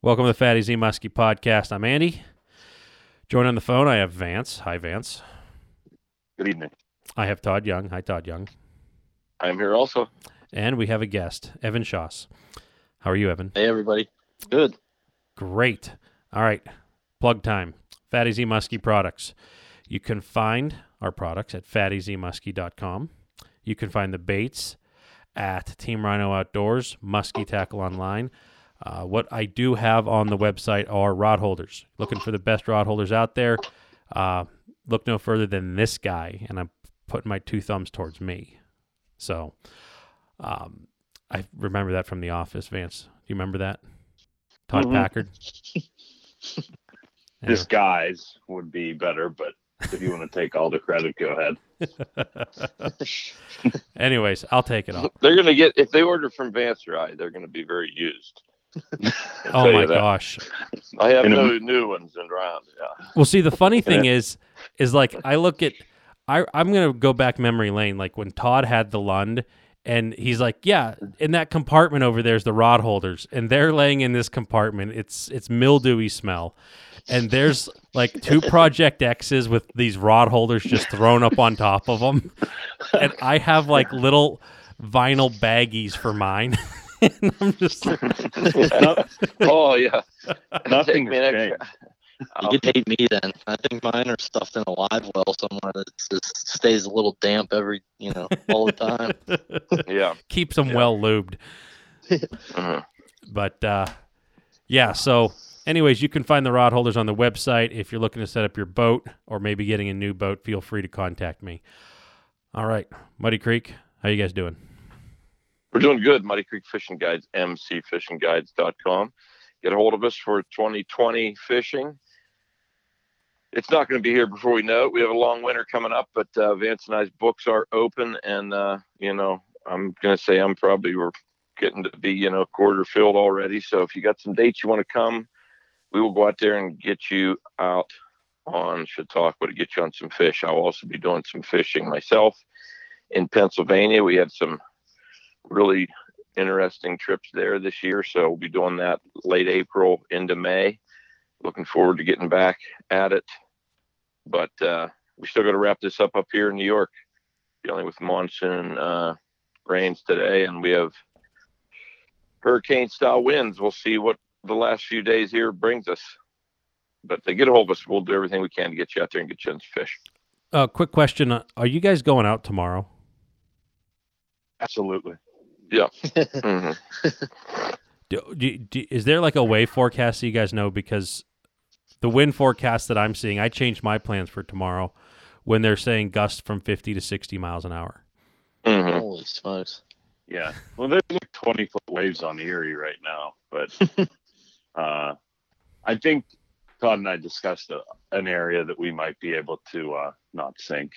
Welcome to the Fatty Z Muskie podcast. I'm Andy. Joined on the phone, I have Vance. Hi, Vance. Good evening. I have Todd Young. Hi, Todd Young. I'm here also. And we have a guest, Evan Shoss. How are you, Evan? Hey, everybody. Good. Great. All right. Plug time. Fatty Z Muskie products. You can find our products at fattyzmuskie.com. You can find the baits at Team Rhino Outdoors, Muskie Tackle Online. Uh, what I do have on the website are rod holders. Looking for the best rod holders out there. Uh, look no further than this guy, and I'm putting my two thumbs towards me. So, um, I remember that from The Office. Vance, do you remember that? Todd Mhm. Packard. Disguise would be better, but if you want to take all the credit, go ahead. Anyways, I'll take it off. They're gonna get if they order from Vance or I, they're gonna be very used. I'll Oh my that. gosh. I have In a- no new ones in round. Yeah. Well, see, the funny thing is, is like I look at, I I'm gonna go back memory lane, like when Todd had the Lund, and he's like, yeah, in that compartment over there's the rod holders, and they're laying in this compartment. It's it's mildewy smell, and there's like two Project X's with these rod holders just thrown up on top of them, and I have like little vinyl baggies for mine. And I'm just like, oh yeah. Nothing Take me extra. You could hate me then. I think mine are stuffed in a live well somewhere that just stays a little damp every, you know, all the time. Yeah. keeps them Yeah. well lubed. Mhm. But uh, yeah, so anyways, you can find the rod holders on the website. If you're looking to set up your boat or maybe getting a new boat, feel free to contact me. All right, Muddy Creek, how you guys doing? We're doing good. Muddy Creek Fishing Guides, mcfishingguides.com. Get a hold of us for 2020 fishing. It's not going to be here before we know it. We have a long winter coming up, but uh, Vance and I's books are open, and uh, you know, I'm going to say I'm probably we're getting to be you know quarter filled already. So if you got some dates you want to come, we will go out there and get you out on Chautauqua to get you on some fish. I'll also be doing some fishing myself in Pennsylvania. We had some really interesting trips there this year. So we'll be doing that late April into May. Looking forward to getting back at it. But uh, we still got to wrap this up up here in New York, dealing with monsoon uh, rains today, and we have hurricane style winds. We'll see what the last few days here brings us. But they get a hold of us. We'll do everything we can to get you out there and get you on some fish. Uh, quick question: uh, Are you guys going out tomorrow? Absolutely. Mhm. Do, do, do, is there like a wave forecast that you guys know? Because the wind forecast that I'm seeing, I changed my plans for tomorrow when they're saying gusts from 50 to 60 miles an hour. Mhm. Holy smokes. Yeah. Well, there's like 20 foot waves on Erie right now, but uh, I think Todd and I discussed a, an area that we might be able to uh, not sink.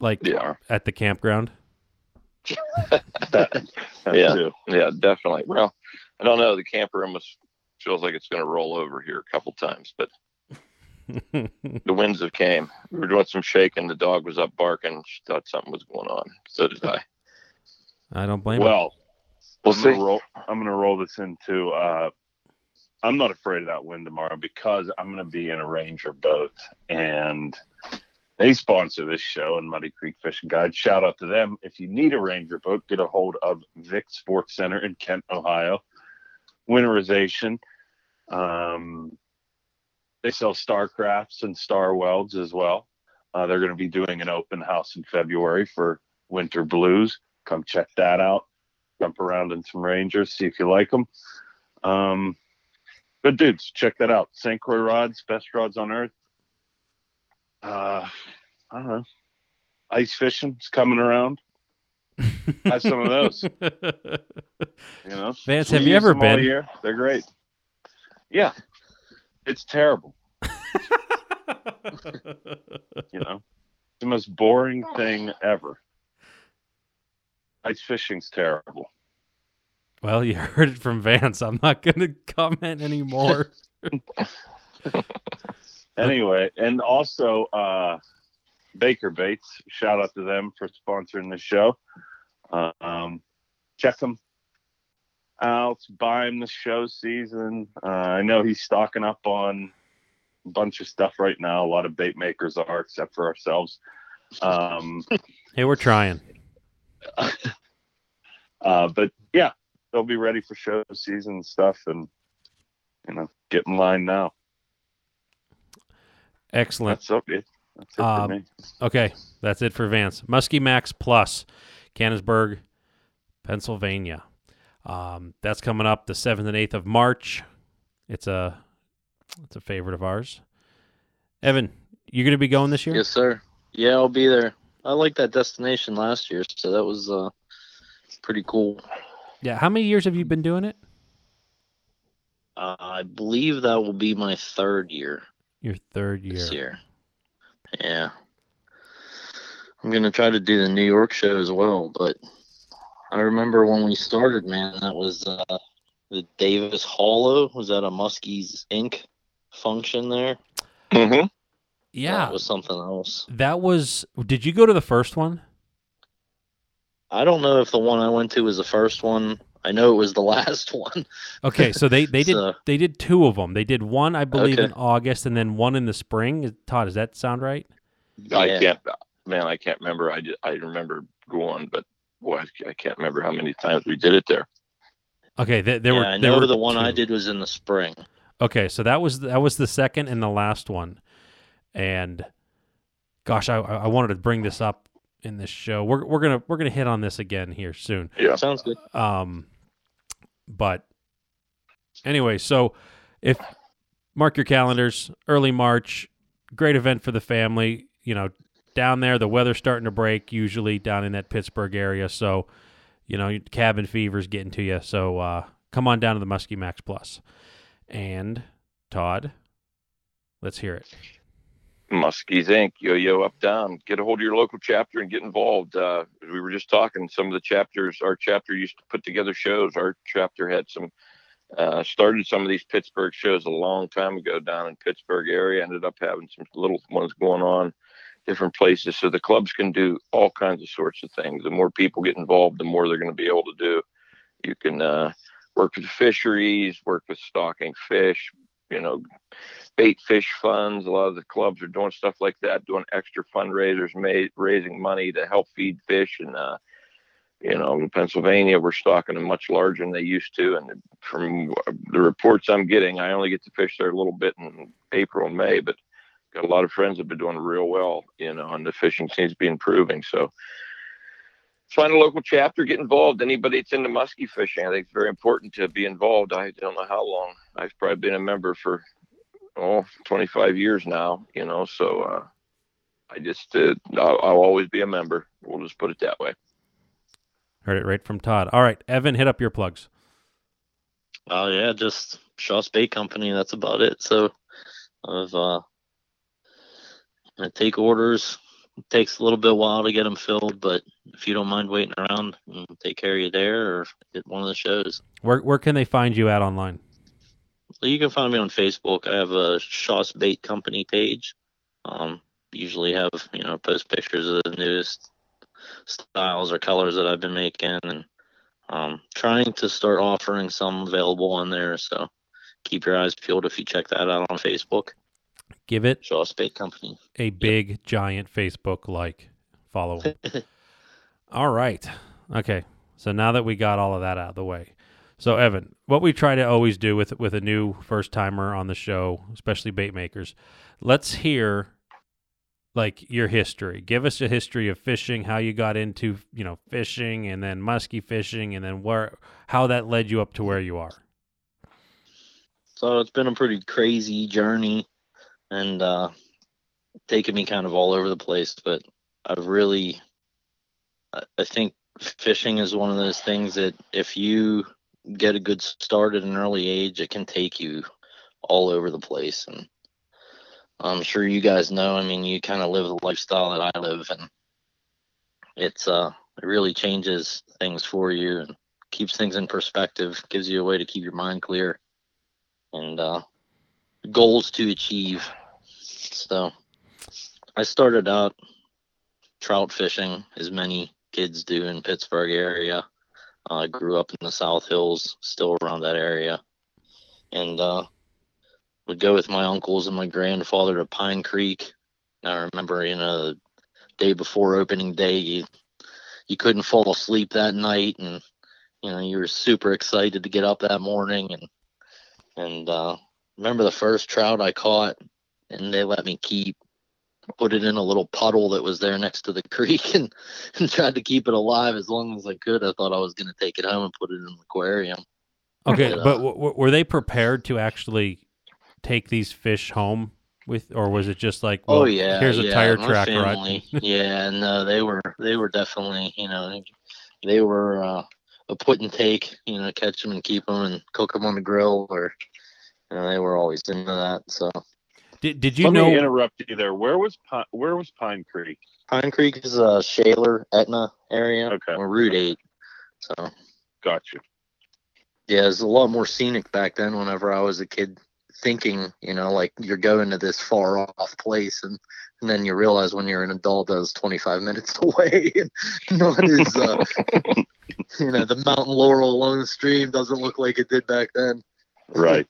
Like Yeah. at the campground. That, that Yeah. too. Yeah, definitely. Well, I don't know. The camper almost feels like it's going to roll over here a couple times, but the winds have came. We were doing some shaking. The dog was up barking. She thought something was going on. So did I. I don't blame. it. Well, We'll I'm see. Gonna roll, I'm going to roll this into. Uh, I'm not afraid of that wind tomorrow because I'm going to be in a Ranger boat, and they sponsor this show and Muddy Creek Fishing Guide. Shout out to them. If you need a Ranger boat, get a hold of Vic Sports Center in Kent, Ohio. Winterization. Um, they sell Starcrafts and Star Welds as well. Uh, they're going to be doing an open house in February for Winter Blues. Come check that out jump around in some Rangers, see if you like them. Um, good dudes, check that out. St. Croix rods, best rods on earth. Uh, I don't know. Ice fishing's coming around. I have some of those. You know, Vance, have you ever them all been? year. They're great. Yeah, it's terrible. You know, the most boring thing ever. Ice fishing's terrible. well, you heard it from Vance. I'm not going to comment anymore. anyway, and also uh, Baker Baits. Shout out to them for sponsoring the show. Um, check them. out, buy him the show season. Uh, I know he's stocking up on a bunch of stuff right now. A lot of bait makers are, except for ourselves. Um, Hey, we're trying. uh, but yeah, they'll be ready for show season and stuff, and you know, get in line now. Excellent. That's okay. That's it Um, for me. Okay, that's it for Vance. Muskie Max Plus, Canonsburg, Pennsylvania. Um, that's coming up the seventh and eighth of March. It's a it's a favorite of ours. Evan, you're going to be going this year? Yes, sir. Yeah, I'll be there. I liked that destination last year, so that was uh pretty cool. Yeah. How many years have you been doing it? Uh, I believe that will be my third year Your third year. this year. Yeah. I'm gonna try to do the New York show as well, but I remember when we started, man, that was uh the Davis Hollow. Was that a Muskies Inc. function there? Mm-hmm. Yeah, That was something else. that was. Did you go to the first one? I don't know if the one I went to was the first one. I know it was the last one. Okay, so they they did So- they did two of them. They did one, I believe, Okay. in August, and then one in the spring. Todd, does that sound right? I Yeah. can't, man. I can't remember. I just, I remember going, but boy, I can't remember how many times we did it there. Okay, th- there yeah, were. I know were the one I did was in the spring. Okay, so that was that was the second and the last one, and gosh, I I wanted to bring this up in this show. We're we're gonna we're gonna hit on this again here soon. Yeah. Sounds good. Um, but anyway, so if mark your calendars, early March, great event for the family. You know, down there the weather's starting to break usually down in that Pittsburgh area, so you know cabin fever's getting to you. So uh, come on down to the Muskie Max Plus. And Todd, let's hear it. Muskies Inc. Yo yo up down. Get a hold of your local chapter and get involved. Uh, we were just talking, some of the chapters, our chapter used to put together shows. Our chapter had some uh, started some of these Pittsburgh shows a long time ago down in Pittsburgh area. Ended up having some little ones going on different places. So the clubs can do all kinds of sorts of things. The more people get involved, the more they're going to be able to do. You can uh, work with fisheries, work with stocking fish, you know, bait fish funds. A lot of the clubs are doing stuff like that, doing extra fundraisers, made, raising money to help feed fish. And, uh, you know, in Pennsylvania, we're stocking them much larger than they used to. And from the reports I'm getting, I only get to fish there a little bit in April and May, but got a lot of friends that have been doing real well, you know, and the fishing seems to be improving. So, find a local chapter, get involved. Anybody that's into muskie fishing, I think it's very important to be involved. I don't know how long. I've probably been a member for oh 25 years now, you know. So uh, I just uh, I'll, I'll always be a member. We'll just put it that way. Heard it right from Todd. All right, Evan, hit up your plugs. Oh yeah, just Shaw's Bait Company. That's about it. So I've uh, I take orders. It takes a little bit while to get them filled, but if you don't mind waiting around, we'll take care of you there or at one of the shows. Where where can they find you at online? You can find me on Facebook. I have a Shaw's Bait Company page. Um, usually have you know post pictures of the newest styles or colors that I've been making, and um, trying to start offering some available on there. So keep your eyes peeled if you check that out on Facebook. Give it Shaw's Bait Company. a big giant Facebook like follow. all right. Okay. So now that we got all of that out of the way. So Evan, what we try to always do with with a new first timer on the show, especially bait makers, let's hear like your history. Give us a history of fishing, how you got into, you know, fishing and then musky fishing and then where how that led you up to where you are. So it's been a pretty crazy journey and uh taken me kind of all over the place, but I've really I think fishing is one of those things that if you get a good start at an early age, it can take you all over the place and I'm sure you guys know, I mean, you kind of live the lifestyle that I live and it's uh it really changes things for you and keeps things in perspective, gives you a way to keep your mind clear and uh, goals to achieve. So I started out trout fishing, as many kids do in Pittsburgh area. I grew up in the South Hills, still around that area, and uh, would go with my uncles and my grandfather to Pine Creek. I remember, know, the day before opening day, you you couldn't fall asleep that night, and you know you were super excited to get up that morning, and and uh, remember the first trout I caught, and they let me keep put it in a little puddle that was there next to the creek and, and tried to keep it alive as long as I could. I thought I was going to take it home and put it in the aquarium. Okay, But, but uh, w- w- were they prepared to actually take these fish home with, or was it just like, well, oh yeah, here's a yeah, tire track family, ride? yeah, no, they were they were definitely you know they were uh, a put and take, you know, catch them and keep them and cook them on the grill, or you know, they were always into that. So Did, did you Let know? me interrupt you there. Where was Pine, where was Pine Creek? Pine Creek is a Shaler Etna area, Okay. or Route Eight. So Gotcha. yeah, it was a lot more scenic back then. Whenever I was a kid, thinking, you know, like you're going to this far off place, and, and then you realize when you're an adult that was 25 minutes away, and not as, uh, you know, the mountain laurel along the stream doesn't look like it did back then. Right.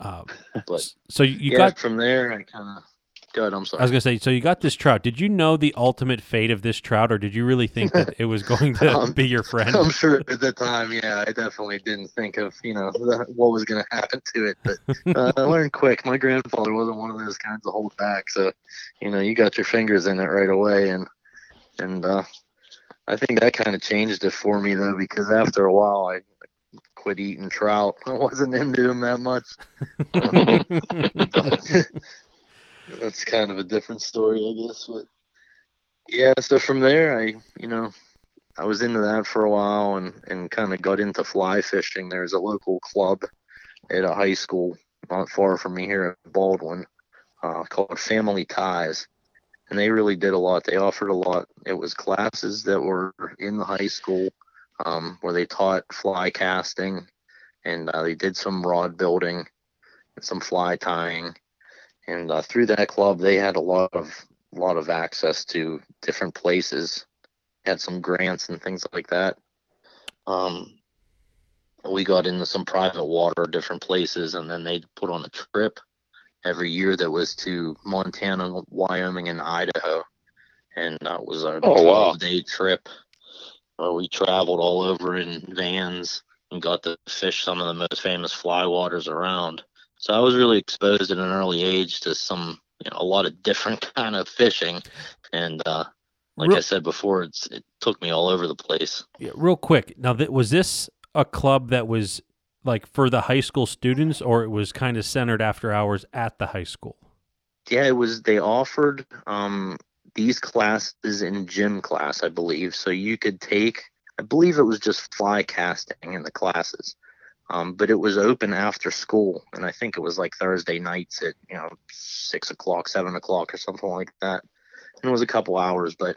Uh, But so you yeah, got. from there, I kind of. Good. I'm sorry. I was gonna say, so you got this trout. Did you know the ultimate fate of this trout, or did you really think that it was going to Um, be your friend? I'm sure at the time, yeah, I definitely didn't think of, you know, the, what was going to happen to it. But uh, I learned quick. My grandfather wasn't one of those kinds to hold back. So, you know, you got your fingers in it right away. And, and, uh, I think that kind of changed it for me though, because after a while I quit eating trout. I wasn't into them that much. That's kind of a different story, I guess. But yeah, so from there, I, you know, I was into that for a while and, and kind of got into fly fishing. There's a local club at a high school not far from me here in Baldwin uh, called Family Ties. And they really did a lot. They offered a lot. It was classes that were in the high school um, where they taught fly casting and uh, they did some rod building and some fly tying. And uh, through that club, they had a lot of lot of access to different places had some grants and things like that. Um, we got into some private water, different places, and then they put on a trip every year that was to Montana, Wyoming, and Idaho, and that was a Oh, wow. 12 day trip where we traveled all over in vans and got to fish some of the most famous fly waters around. So I was really exposed at an early age to some, you know, a lot of different kind of fishing, and uh, like Real- I said before, it's it took me all over the place. Yeah, real quick. Now, th- was this a club that was like for the high school students, or it was kind of centered after hours at the high school? Yeah, it was. They offered um, these classes in gym class, I believe. So you could take, I believe it was just fly casting in the classes, um, but it was open after school, and I think it was like Thursday nights at you know six o'clock, seven o'clock, or something like that. And it was a couple hours, but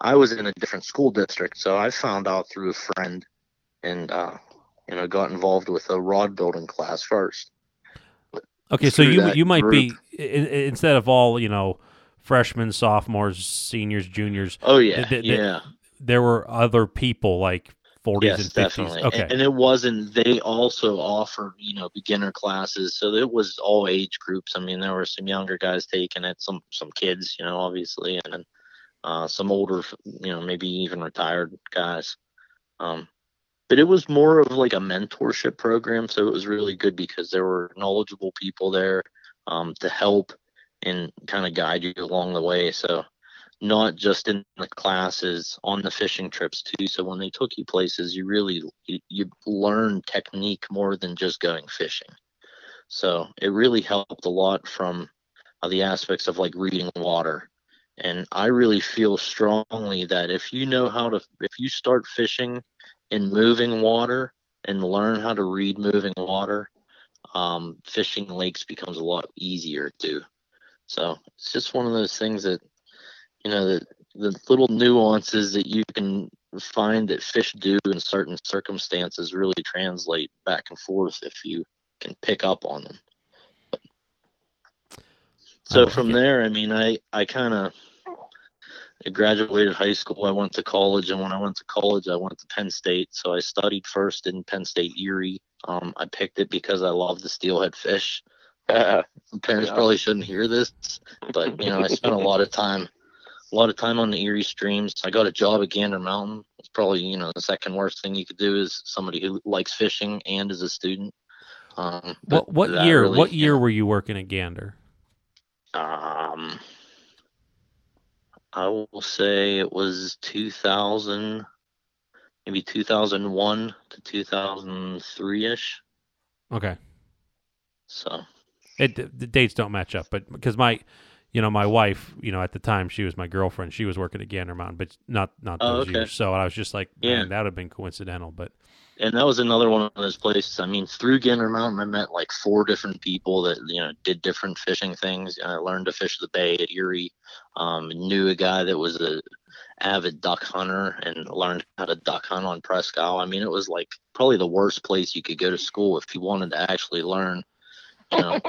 I was in a different school district, so I found out through a friend, and uh, you know got involved with a rod building class first. Okay, so you you might be group. i- instead of all you know freshmen, sophomores, seniors, juniors. Oh yeah, Th- th- yeah. There were other people like forties Yes, and fifties. definitely. Okay, And, and it wasn't. They also offered, you know, beginner classes, so it was all age groups. I mean, there were some younger guys taking it, some some kids, you know, obviously, and then uh, some older, you know, maybe even retired guys. Um, but it was more of like a mentorship program, so it was really good because there were knowledgeable people there um, to help and kind of guide you along the way. So not just in the classes on the fishing trips too. So when they took you places you really you, learn technique more than just going fishing. So it really helped a lot from uh, the aspects of like reading water. And i really feel strongly that if you know how to if you start fishing in moving water and learn how to read moving water um, fishing lakes becomes a lot easier too so it's just one of those things that you know the the little nuances that you can find that fish do in certain circumstances really translate back and forth if you can pick up on them. So like from it. there, I mean, I I kind of I graduated high school. I went to college, and when I went to college, I went to Penn State. So I studied first in Penn State Erie. Um, I picked it because I love the steelhead fish. Parents Yeah. probably shouldn't hear this, but you know, I spent a lot of time, a lot of time on the Erie streams. I got a job at Gander Mountain. It's probably you know the second worst thing you could do is somebody who likes fishing and is a student. Um, What what year? really, what you year know, were you working at Gander? um, I will say it was 2000, maybe 2001 to 2003 ish. Okay. So It the dates don't match up, but because my, you know, my wife, you know, at the time she was my girlfriend. She was working at Gander Mountain, but not not Oh, those okay. years. So I was just like, Yeah. that would have been coincidental. But and that was another one of those places. I mean, through Gander Mountain, I met like four different people that you know did different fishing things. I learned to fish the bay at Erie. Um, knew a guy that was a avid duck hunter and learned how to duck hunt on Presque Isle. I mean, it was like probably the worst place you could go to school if you wanted to actually learn. You know,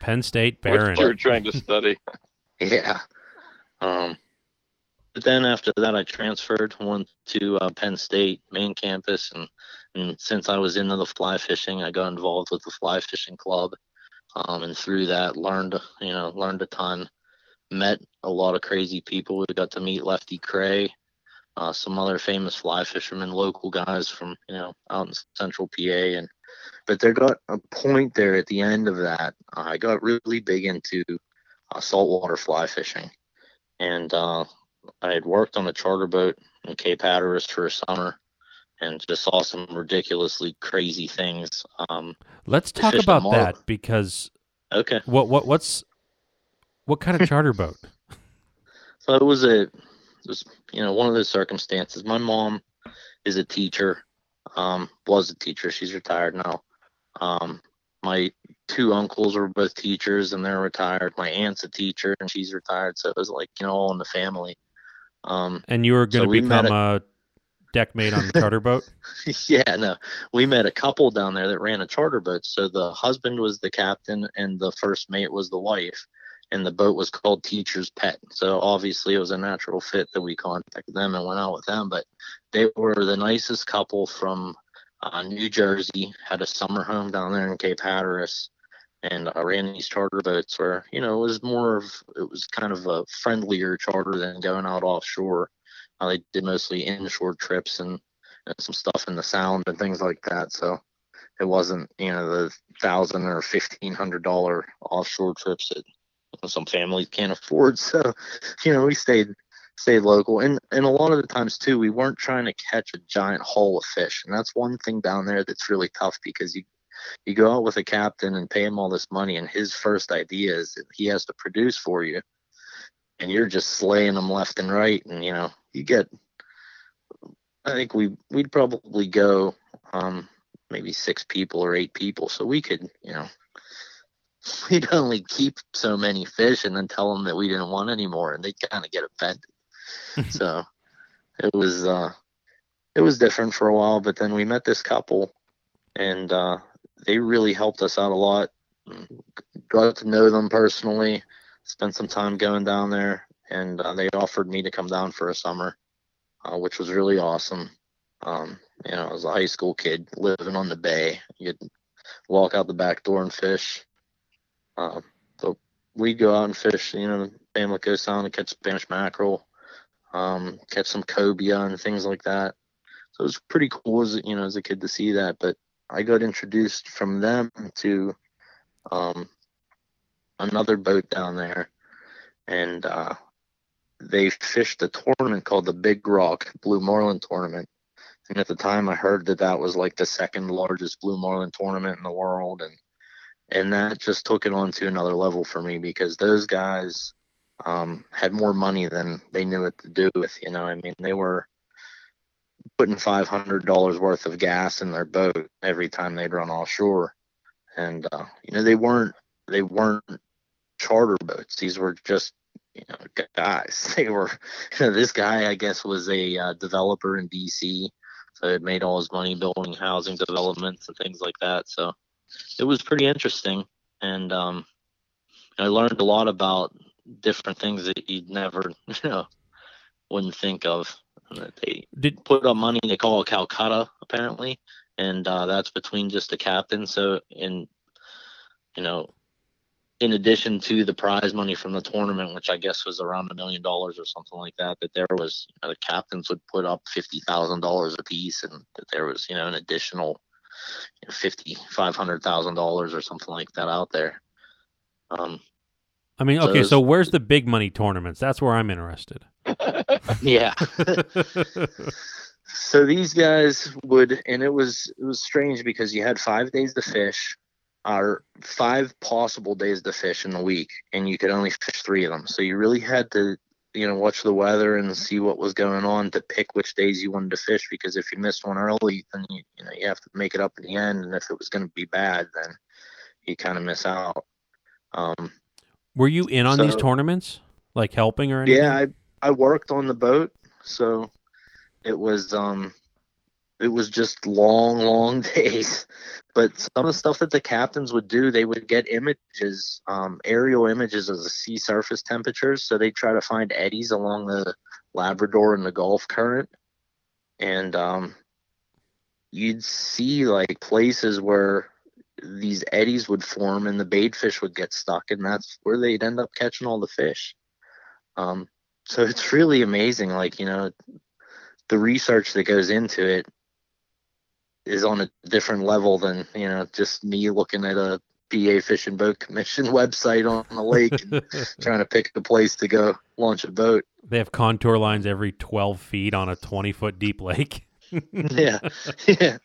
Penn State What Behrend. you were trying to study. yeah. Um, but then after that, I transferred, one to uh, Penn State main campus, and and since I was into the fly fishing, I got involved with the fly fishing club, um, and through that learned you know learned a ton, met a lot of crazy people. We got to meet Lefty Kreh, uh, some other famous fly fishermen, local guys from you know out in Central PA, and but there got a point there at the end of that. I got really big into uh, saltwater fly fishing, and uh, I had worked on a charter boat in Cape Hatteras for a summer, and just saw some ridiculously crazy things. Um, Let's talk about that because okay, what what what's what kind of charter boat? so it was a, it was you know one of those circumstances. My mom is a teacher, um, was a teacher. She's retired now. Um, my two uncles were both teachers and they're retired. My aunt's a teacher and she's retired. So it was like you know all in the family. Um, And you were going to So become a deck mate on the charter boat. yeah, no. We met a couple down there that ran a charter boat. So the husband was the captain and the first mate was the wife. And the boat was called Teacher's Pet. So obviously it was a natural fit that we contacted them and went out with them. But they were the nicest couple from uh, New Jersey, had a summer home down there in Cape Hatteras. And I ran these charter boats where, you know, it was more of, it was kind of a friendlier charter than going out offshore. Uh, they did mostly inshore trips and and some stuff in the sound and things like that. So it wasn't, you know, the thousand or fifteen hundred dollar offshore trips that some families can't afford. So, you know, we stayed stayed local. And and a lot of the times too, we weren't trying to catch a giant haul of fish. And that's one thing down there that's really tough because you you go out with a captain and pay him all this money and his first idea is that he has to produce for you and you're just slaying them left and right and you know you get i think we we'd probably go um maybe six people or eight people so we could you know we'd only keep so many fish and then tell them that we didn't want any more and they'd kind of get offended so it was uh it was different for a while but then we met this couple and uh they really helped us out a lot. Got to know them personally spent some time going down there and uh, they offered me to come down for a summer uh, which was really awesome. Um, you know i was a high school kid living on the bay you'd walk out the back door and fish. Um, so we'd go out and fish you know family goes down and catch spanish mackerel um, catch some cobia and things like that. So it was pretty cool as you know as a kid to see that. But i got introduced from them to um, another boat down there. And uh, they fished a tournament called the big rock blue marlin tournament. And at the time i heard that that was like the second largest blue marlin tournament in the world. And and that just took it on to another level for me because those guys um, had more money than they knew what to do with you know i mean they were putting five hundred dollars worth of gas in their boat every time they'd run offshore. And uh, you know they weren't they weren't charter boats. These were just you know guys. They were you know, this guy i guess was a uh, developer in dc so it made all his money building housing developments and things like that. So it was pretty interesting. And um, i learned a lot about different things that you'd never you know wouldn't think of. They Did put up money they call it Calcutta apparently, and uh, that's between just the captain. So in you know, in addition to the prize money from the tournament, which I guess was around a million dollars or something like that, that there was you know, the captains would put up fifty thousand dollars a piece, and that there was you know an additional you know, fifty five hundred thousand dollars or something like that out there. Um, I mean, okay, there's- so where's the big money tournaments? That's where I'm interested. yeah. so these guys would and it was it was strange because you had five days to fish or five possible days to fish in the week and you could only fish three of them so you really had to you know watch the weather and see what was going on to pick which days you wanted to fish because if you missed one early then you, you know you have to make it up in the end and if it was going to be bad then you kind of miss out um Were you in on these tournaments, like helping or anything? yeah, I I worked on the boat, so it was um it was just long, long days. But some of the stuff that the captains would do, they would get images, um, aerial images of the sea surface temperatures. So they try to find eddies along the Labrador and the Gulf Current, and um, you'd see like places where these eddies would form and the bait fish would get stuck, and that's where they'd end up catching all the fish. Um, so it's really amazing. Like, you know, the research that goes into it is on a different level than, you know, just me looking at a PA Fish and Boat Commission website on the lake and trying to pick a place to go launch a boat. they have contour lines every 12 feet on a 20 foot deep lake. yeah. Yeah.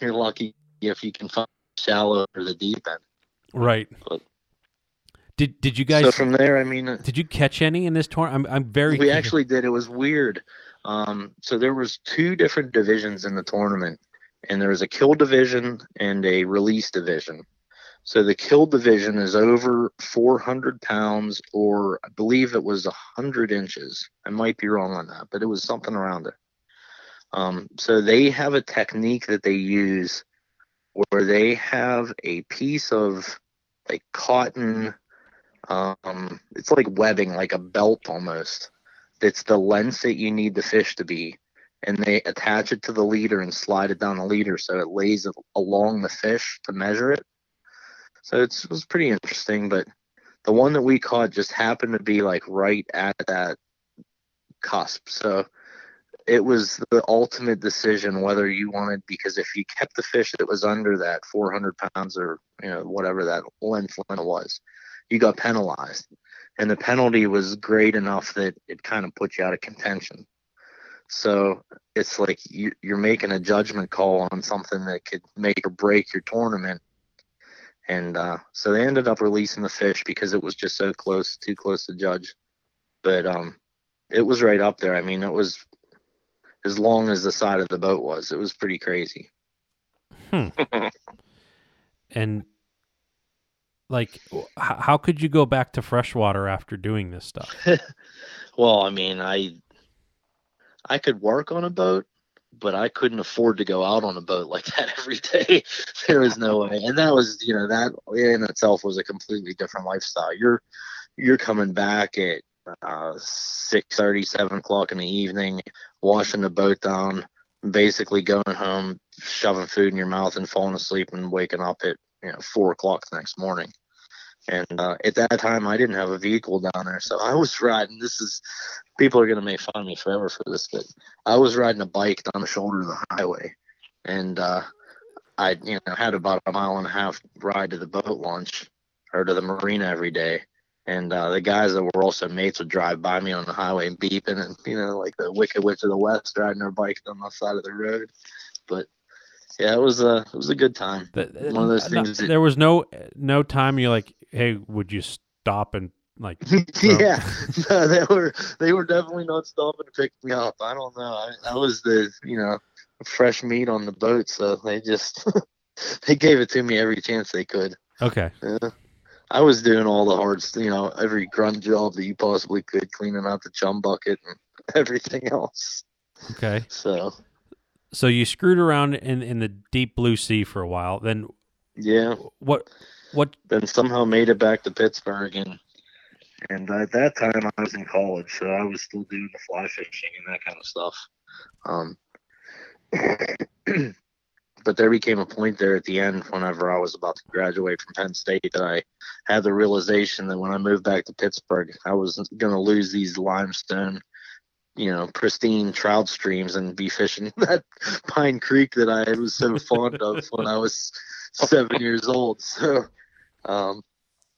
You're lucky if you can find shallow or the deep end. Right. But- Did Did you guys so from there, I mean, Did you catch any in this tournament? I'm I'm very. we curious. actually did it was weird um, so there was two different divisions in the tournament and there was a kill division and a release division so the kill division is over 400 pounds or i believe it was 100 inches i might be wrong on that but it was something around it um, so they have a technique that they use where they have a piece of like cotton um, it's like webbing like a belt almost that's the length that you need the fish to be and they attach it to the leader and slide it down the leader so it lays along the fish to measure it. So it's, it was pretty interesting but the one that we caught just happened to be like right at that cusp so it was the ultimate decision whether you wanted because if you kept the fish that was under that 400 pounds or you know whatever that length limit was you got penalized and the penalty was great enough that it kind of put you out of contention. So it's like you, you're making a judgment call on something that could make or break your tournament. And uh, so they ended up releasing the fish because it was just so close, too close to judge. But um, it was right up there. I mean, it was as long as the side of the boat was. It was pretty crazy. and like, how could you go back to freshwater after doing this stuff? Well, I mean, I I could work on a boat, but I couldn't afford to go out on a boat like that every day. there was no way. And that was, you know, that in itself was a completely different lifestyle. You're you're coming back at uh, six thirty, seven o'clock in the evening, washing the boat down, basically going home, shoving food in your mouth and falling asleep and waking up at you know four o'clock the next morning. And uh, at that time, I didn't have a vehicle down there, so I was riding. This is people are gonna make fun of me forever for this, but I was riding a bike down the shoulder of the highway, and uh, I you know had about a mile and a half ride to the boat launch or to the marina every day. And uh, the guys that were also mates would drive by me on the highway and beeping, and you know, like the Wicked Witch of the West riding their bike down the side of the road. But yeah, it was a it was a good time. That- One of those no- things that- there was no no time you're like, hey, would you stop and like? yeah, no, they were they were definitely not stopping to pick me up. I don't know. I, I was the you know fresh meat on the boat, so they just they gave it to me every chance they could. Okay, Yeah. I was doing all the hard, you know, every grunt job that you possibly could, cleaning out the chum bucket and everything else. okay. So So you screwed around in in the deep blue sea for a while. Then yeah, what? What? then somehow made it back to Pittsburgh and And at that time, I was in college, so I was still doing the fly fishing and that kind of stuff. Um, but there became a point there at the end, whenever I was about to graduate from Penn State, that I had the realization that when I moved back to Pittsburgh, I was going to lose these limestone, you know, pristine trout streams and be fishing that Pine Creek that I was so fond of when I was seven years old. So, um,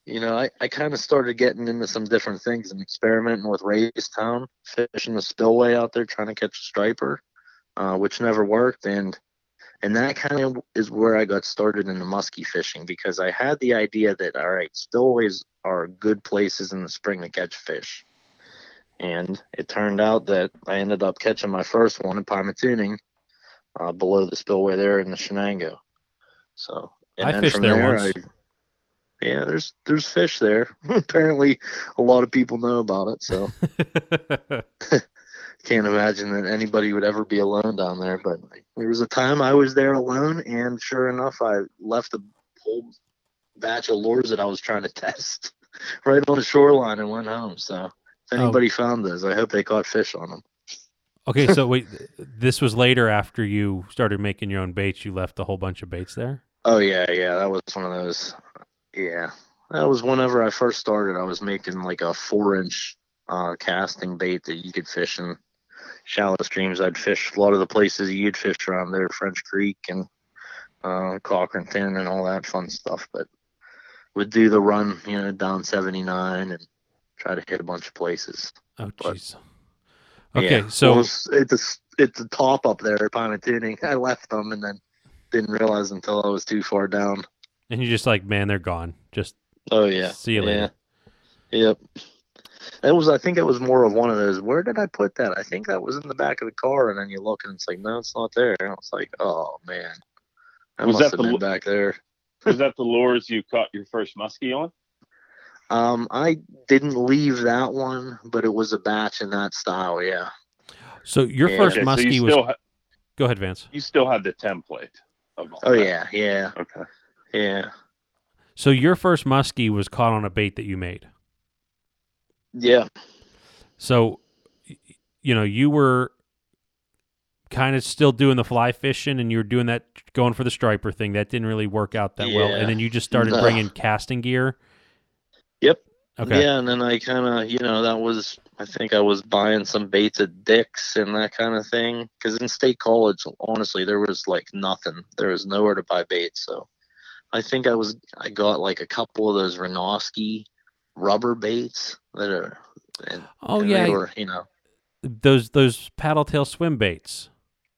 you know, I, I kind of started getting into some different things and experimenting with Raystown, fishing the spillway out there, trying to catch a striper, uh, which never worked. And and that kind of is where I got started in the muskie fishing because I had the idea that all right, spillways are good places in the spring to catch fish. And it turned out that I ended up catching my first one in Pymatuning, uh, below the spillway there in the Shenango. So and I fished from there once. I, yeah, there's there's fish there. Apparently, a lot of people know about it. So can't imagine that anybody would ever be alone down there. But there was a time I was there alone, and sure enough, I left a whole batch of lures that I was trying to test right on the shoreline and went home. So if Oh. anybody found those, I hope they caught fish on them. okay, so wait, this was later after you started making your own baits. You left a whole bunch of baits there. Oh yeah, yeah, that was one of those. Yeah, that was whenever I first started. I was making like a four-inch uh, casting bait that you could fish in shallow streams. I'd fish a lot of the places you'd fish around there, French Creek and uh, Cochranton and all that fun stuff. But would do the run, you know, down 79 and try to hit a bunch of places. Oh, jeez. Okay, Yeah, so well, it's it's a, it's a top up there Pymatuning. I left them and then didn't realize until I was too far down. and you're just like, man, they're gone. Just Oh yeah. see you later. Yeah. Yep. It was. I think it was more of one of those. Where did I put that? I think that was in the back of the car, and then you look and it's like, no, it's not there. And I was like, oh man, that Was must that have the been back there. Was that the lures you caught your first muskie on? Um, I didn't leave that one, but it was a batch in that style. Yeah. So your Yeah. first Okay, muskie you was. still ha- Go ahead, Vance. you still had the template of Oh that. yeah, yeah, Okay. yeah, So your first muskie was caught on a bait that you made. Yeah. So, you know, you were kind of still doing the fly fishing, and you were doing that, going for the striper thing. That didn't really work out that well, and then you just started No. bringing casting gear. Yep. Okay. Yeah, and then I kind of, you know, that was, I think I was buying some baits at Dick's and that kind of thing. Because in state college, honestly, there was like nothing. There was nowhere to buy baits. So I think I was, I got like a couple of those Renosky rubber baits that are, and, Oh and yeah, they were, you know, those those paddle tail swim baits.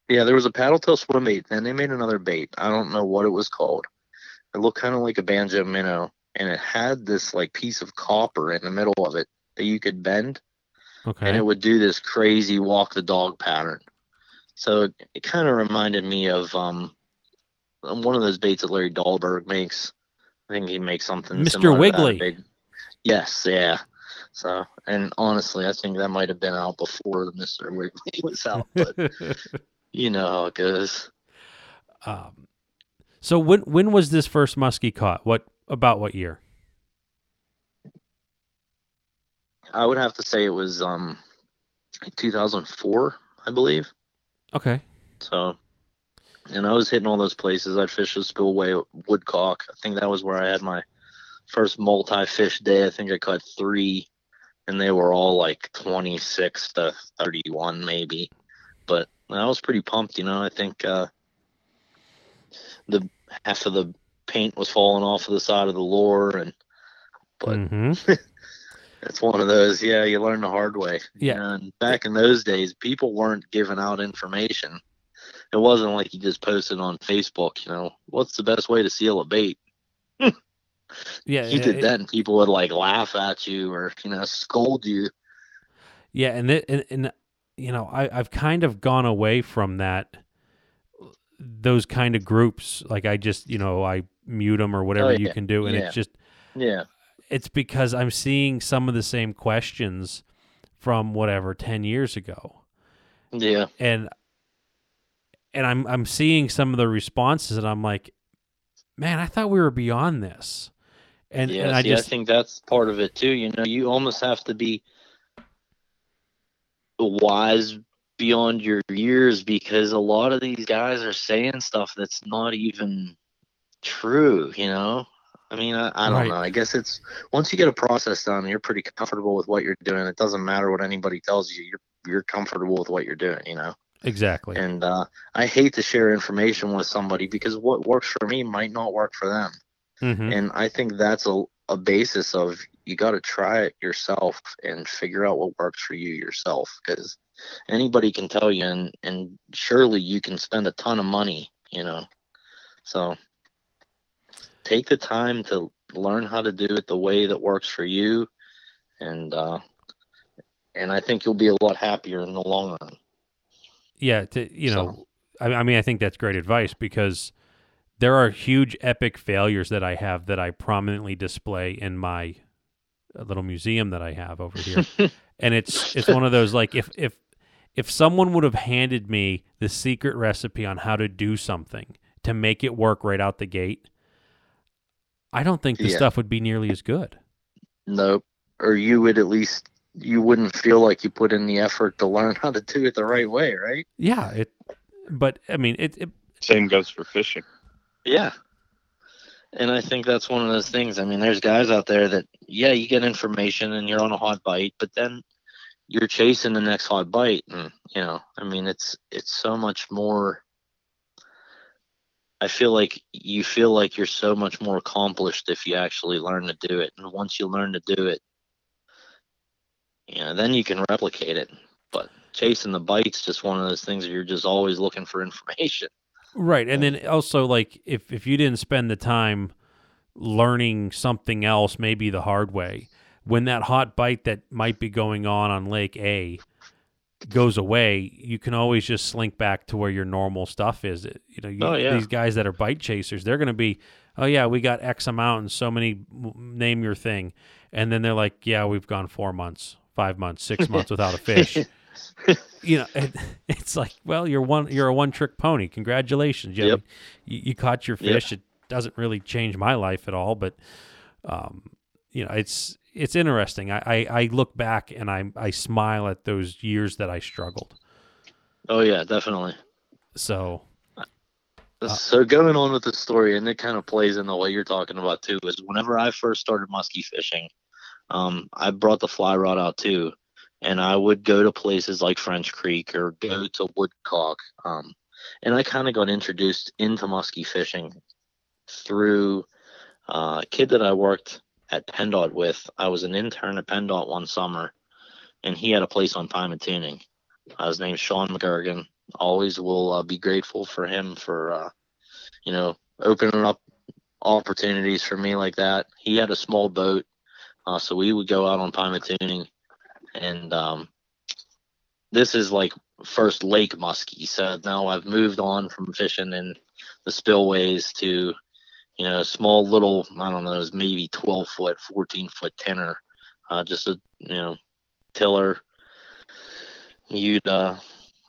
yeah, there was a paddle tail swim bait. and they made another bait. I don't know what it was called. It looked kind of like a banjo minnow, and it had this like piece of copper in the middle of it that you could bend. Okay. and it would do this crazy walk the dog pattern. So it, it kind of reminded me of um one of those baits that Larry Dahlberg makes. I think he makes something. Mr. similar to that, Wiggly. Yes, yeah. So, and honestly, I think that might have been out before the Mr. Wiggly was out, but you know how it goes. um, so when when was this first muskie caught? What about what year? I would have to say it was um 2004, I believe. Okay. So, and I was hitting all those places. I'd fish the spillway woodcock. I think that was where I had my first multi-fish day. I think I caught three, and they were all like 26 to 31 maybe. But I was pretty pumped, you know. I think uh, the half of the paint was falling off of the side of the lure, and but hmm it's one of those. Yeah, you learn the hard way. Yeah. And back in those days, people weren't giving out information. It wasn't like you just posted on Facebook. You know, what's the best way to seal a bait? Yeah. You did it- that, and people would like laugh at you or you know scold you. Yeah, and th- and, and you know, I I've kind of gone away from that those kind of groups. Like I just, you know, I mute them or whatever Oh, you can do and Yeah. it's just Yeah, it's because I'm seeing some of the same questions from whatever 10 years ago. yeah, And and I'm I'm seeing some of the responses and I'm like, "Man, I thought we were beyond this." And yeah, and I see, just I think that's part of it too. You know, you almost have to be wise beyond your years because a lot of these guys are saying stuff that's not even true. You know, I mean, I, I don't Right. know. I guess it's once you get a process done, you're pretty comfortable with what you're doing. It doesn't matter what anybody tells you. You're you're comfortable with what you're doing. You know. exactly. And uh, I hate to share information with somebody because what works for me might not work for them. Mhm. And I think that's a, a basis of you got to try it yourself and figure out what works for you yourself because anybody can tell you and, and surely you can spend a ton of money, you know. So take the time to learn how to do it the way that works for you and uh and I think you'll be a lot happier in the long run. Yeah, to you So- know, I, I mean, I think that's great advice because there are huge epic failures that I have that I prominently display in my uh, little museum that I have over here, and it's it's one of those like if if if someone would have handed me the secret recipe on how to do something to make it work right out the gate, I don't think the Yeah. stuff would be nearly as good. Nope. Or you would at least you wouldn't feel like you put in the effort to learn how to do it the right way, right? Yeah, it. But I mean, it, it Same goes for fishing. Yeah. And I think that's one of those things. I mean, there's guys out there that yeah, you get information and you're on a hot bite, but then you're chasing the next hot bite and you know, I mean, it's it's so much more I feel like you feel like you're so much more accomplished if you actually learn to do it. And once you learn to do it, you know, then you can replicate it. But chasing the bites just one of those things where you're just always looking for information. Right. And then also like if if you didn't spend the time learning something else maybe the hard way, when that hot bite that might be going on on Lake A goes away, you can always just slink back to where your normal stuff is. You know, you, Oh, yeah. these guys that are bite chasers, they're going to be, "Oh yeah, we got X amount and so many name your thing." And then they're like, "Yeah, we've gone 4 months, 5 months, 6 months without a fish." you know, it, it's like, well, you're one, you're a one-trick pony. Congratulations, you, Yep. you, you caught your Yep. fish. It doesn't really change my life at all, but um, you know, it's it's interesting. I, I, I look back and I I smile at those years that I struggled. Oh yeah, definitely. So Uh, so going on with the story, and it kind of plays into what you're talking about too, is whenever I first started muskie fishing, um, I brought the fly rod out too, and I would go to places like French Creek or go to Woodcock, um, and I kind of got introduced into muskie fishing through uh, a kid that I worked at PennDOT with. I was an intern at PennDOT one summer, and he had a place on Pymatuning. Uh, his name's Sean McGurgan always will uh, be grateful for him for uh, you know opening up opportunities for me like that. He had a small boat, uh, so we would go out on Pymatuning, and um, this is like first lake muskie. So now I've moved on from fishing in the spillways to you know small little I don't know maybe 12 foot, 14 foot tenor, uh, just a you know tiller. You'd uh,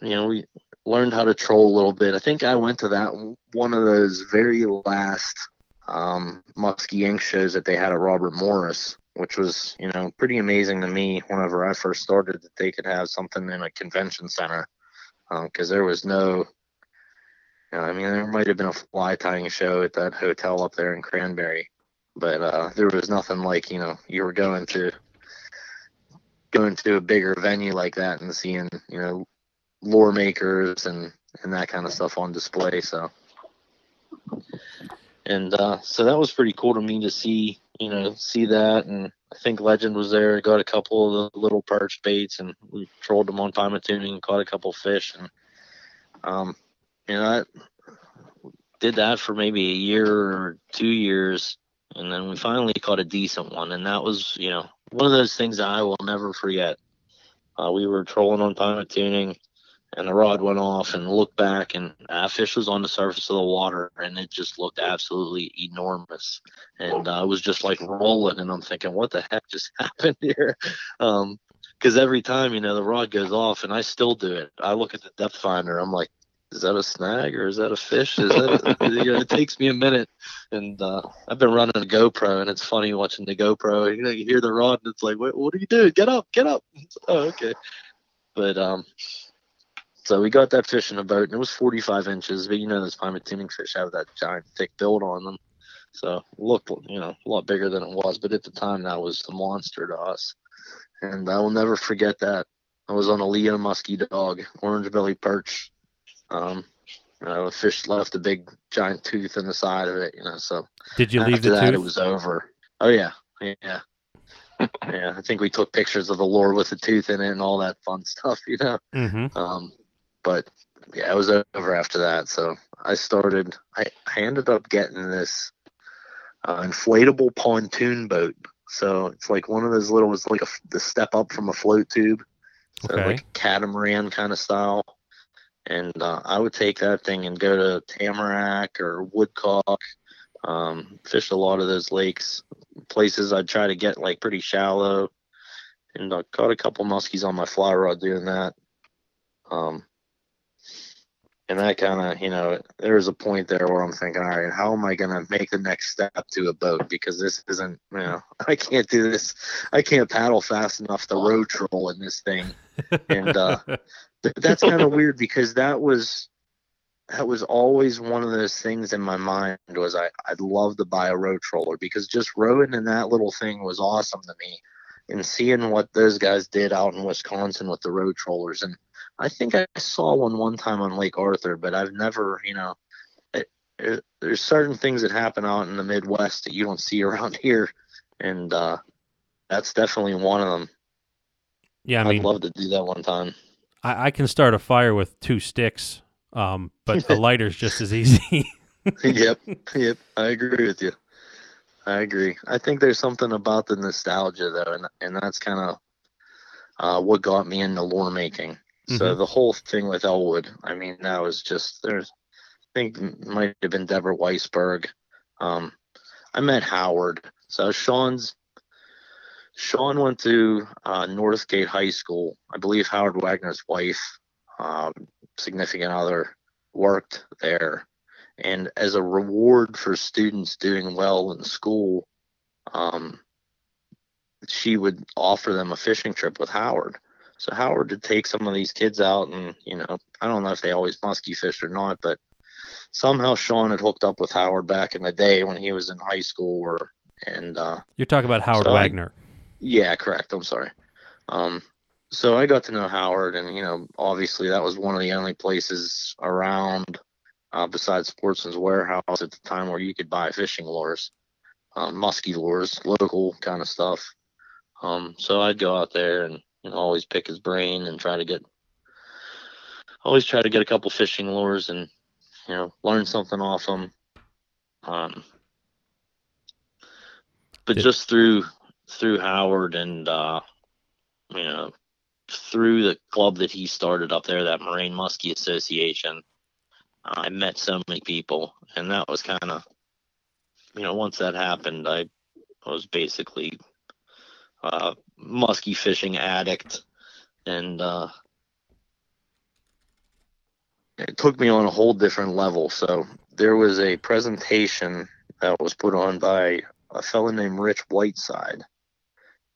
you know we learned how to troll a little bit. I think I went to that one of those very last um, Muskie Inc. shows that they had at Robert Morris, which was you know pretty amazing to me whenever I first started that they could have something in a convention center because there was no. You know, I mean, there might have been a fly tying show at that hotel up there in Cranberry, but uh, there was nothing like you know you were going to going to a bigger venue like that and seeing you know lore makers and and that kind of stuff on display so and uh so that was pretty cool to me to see you know see that and i think legend was there got a couple of the little perch baits and we trolled them on Pymatuning caught a couple of fish and um you know i did that for maybe a year or two years and then we finally caught a decent one and that was you know one of those things that i will never forget. Uh, we were trolling on Pymatuning and the rod went off and looked back and a fish was on the surface of the water and it just looked absolutely enormous and uh, it was just like rolling and i'm thinking what the heck just happened here um because every time you know the rod goes off and i still do it i look at the depth finder i'm like is that a snag or is that a fish? Is that a, you know, it takes me a minute. And uh, I've been running a GoPro, and it's funny watching the GoPro. You know, you hear the rod, and it's like, what, what are you doing? Get up, get up. Oh, okay. But um, so we got that fish in a boat, and it was 45 inches. But you know, those Pymatuning fish have that giant thick build on them, so looked you know a lot bigger than it was. But at the time, that was a monster to us, and I will never forget that. I was on a Leo musky dog, orange belly perch. Um, you know, the fish left a big giant tooth in the side of it. You know, so Did you leave after the that, tooth? it was over. Oh yeah, yeah, yeah. I think we took pictures of the lure with the tooth in it and all that fun stuff. You know. mm-hmm. Um, but yeah, it was over after that. So I started. I, I ended up getting this uh, inflatable pontoon boat. So it's like one of those little. It's like a, the step up from a float tube. So Okay. like a catamaran kind of style. And uh, I would take that thing and go to Tamarack or Woodcock, um, fish a lot of those lakes, places I'd try to get like pretty shallow. And I caught a couple muskies on my fly rod doing that. Um, and that kind of, you know, there was a point there where I'm thinking, all right, how am I going to make the next step to a boat? Because this isn't, you know, I can't do this. I can't paddle fast enough to row troll in this thing. And, uh, that's kind of weird because that was that was always one of those things in my mind was I, I'd love to buy a row troller because just rowing in that little thing was awesome to me and seeing what those guys did out in Wisconsin with the row trollers and I think I saw one one time on Lake Arthur but I've never you know it, it, there's certain things that happen out in the Midwest that you don't see around here and uh, that's definitely one of them yeah, I I'd mean, love to do that one time I, I can start a fire with two sticks, um, but a lighter's just as easy. yep, yep. I agree with you. I agree. I think there's something about the nostalgia though, and and that's kind of uh, what got me into lore making. So Mhm. the whole thing with Elwood, I mean, that was just there's. I think might have been Deborah Weisberg. Um, I met Howard. So Sean's Sean went to uh, Northgate High School. I believe Howard Wagner's wife, um, significant other, worked there. And as a reward for students doing well in school, um, she would offer them a fishing trip with Howard. So Howard would take some of these kids out, and you know, I don't know if they always musky fished or not, but somehow Sean had hooked up with Howard back in the day when he was in high school, or and uh, You're talking about Howard So I- Wagner. yeah, correct. I'm sorry. Um, so I got to know Howard, and you know, obviously that was one of the only places around, uh, besides Sportsman's Warehouse at the time where you could buy fishing lures, um, musky lures, local kind of stuff. Um, so I'd go out there and you know always pick his brain and try to get, always try to get a couple fishing lures and you know learn something off them. Um, but Did- just through through Howard and uh, you know through the club that he started up there, that Moraine Muskie Association, I met so many people, and that was kind of you know once that happened, I was basically uh, muskie fishing addict, and uh, it took me on a whole different level. So there was a presentation that was put on by a fellow named Rich Whiteside,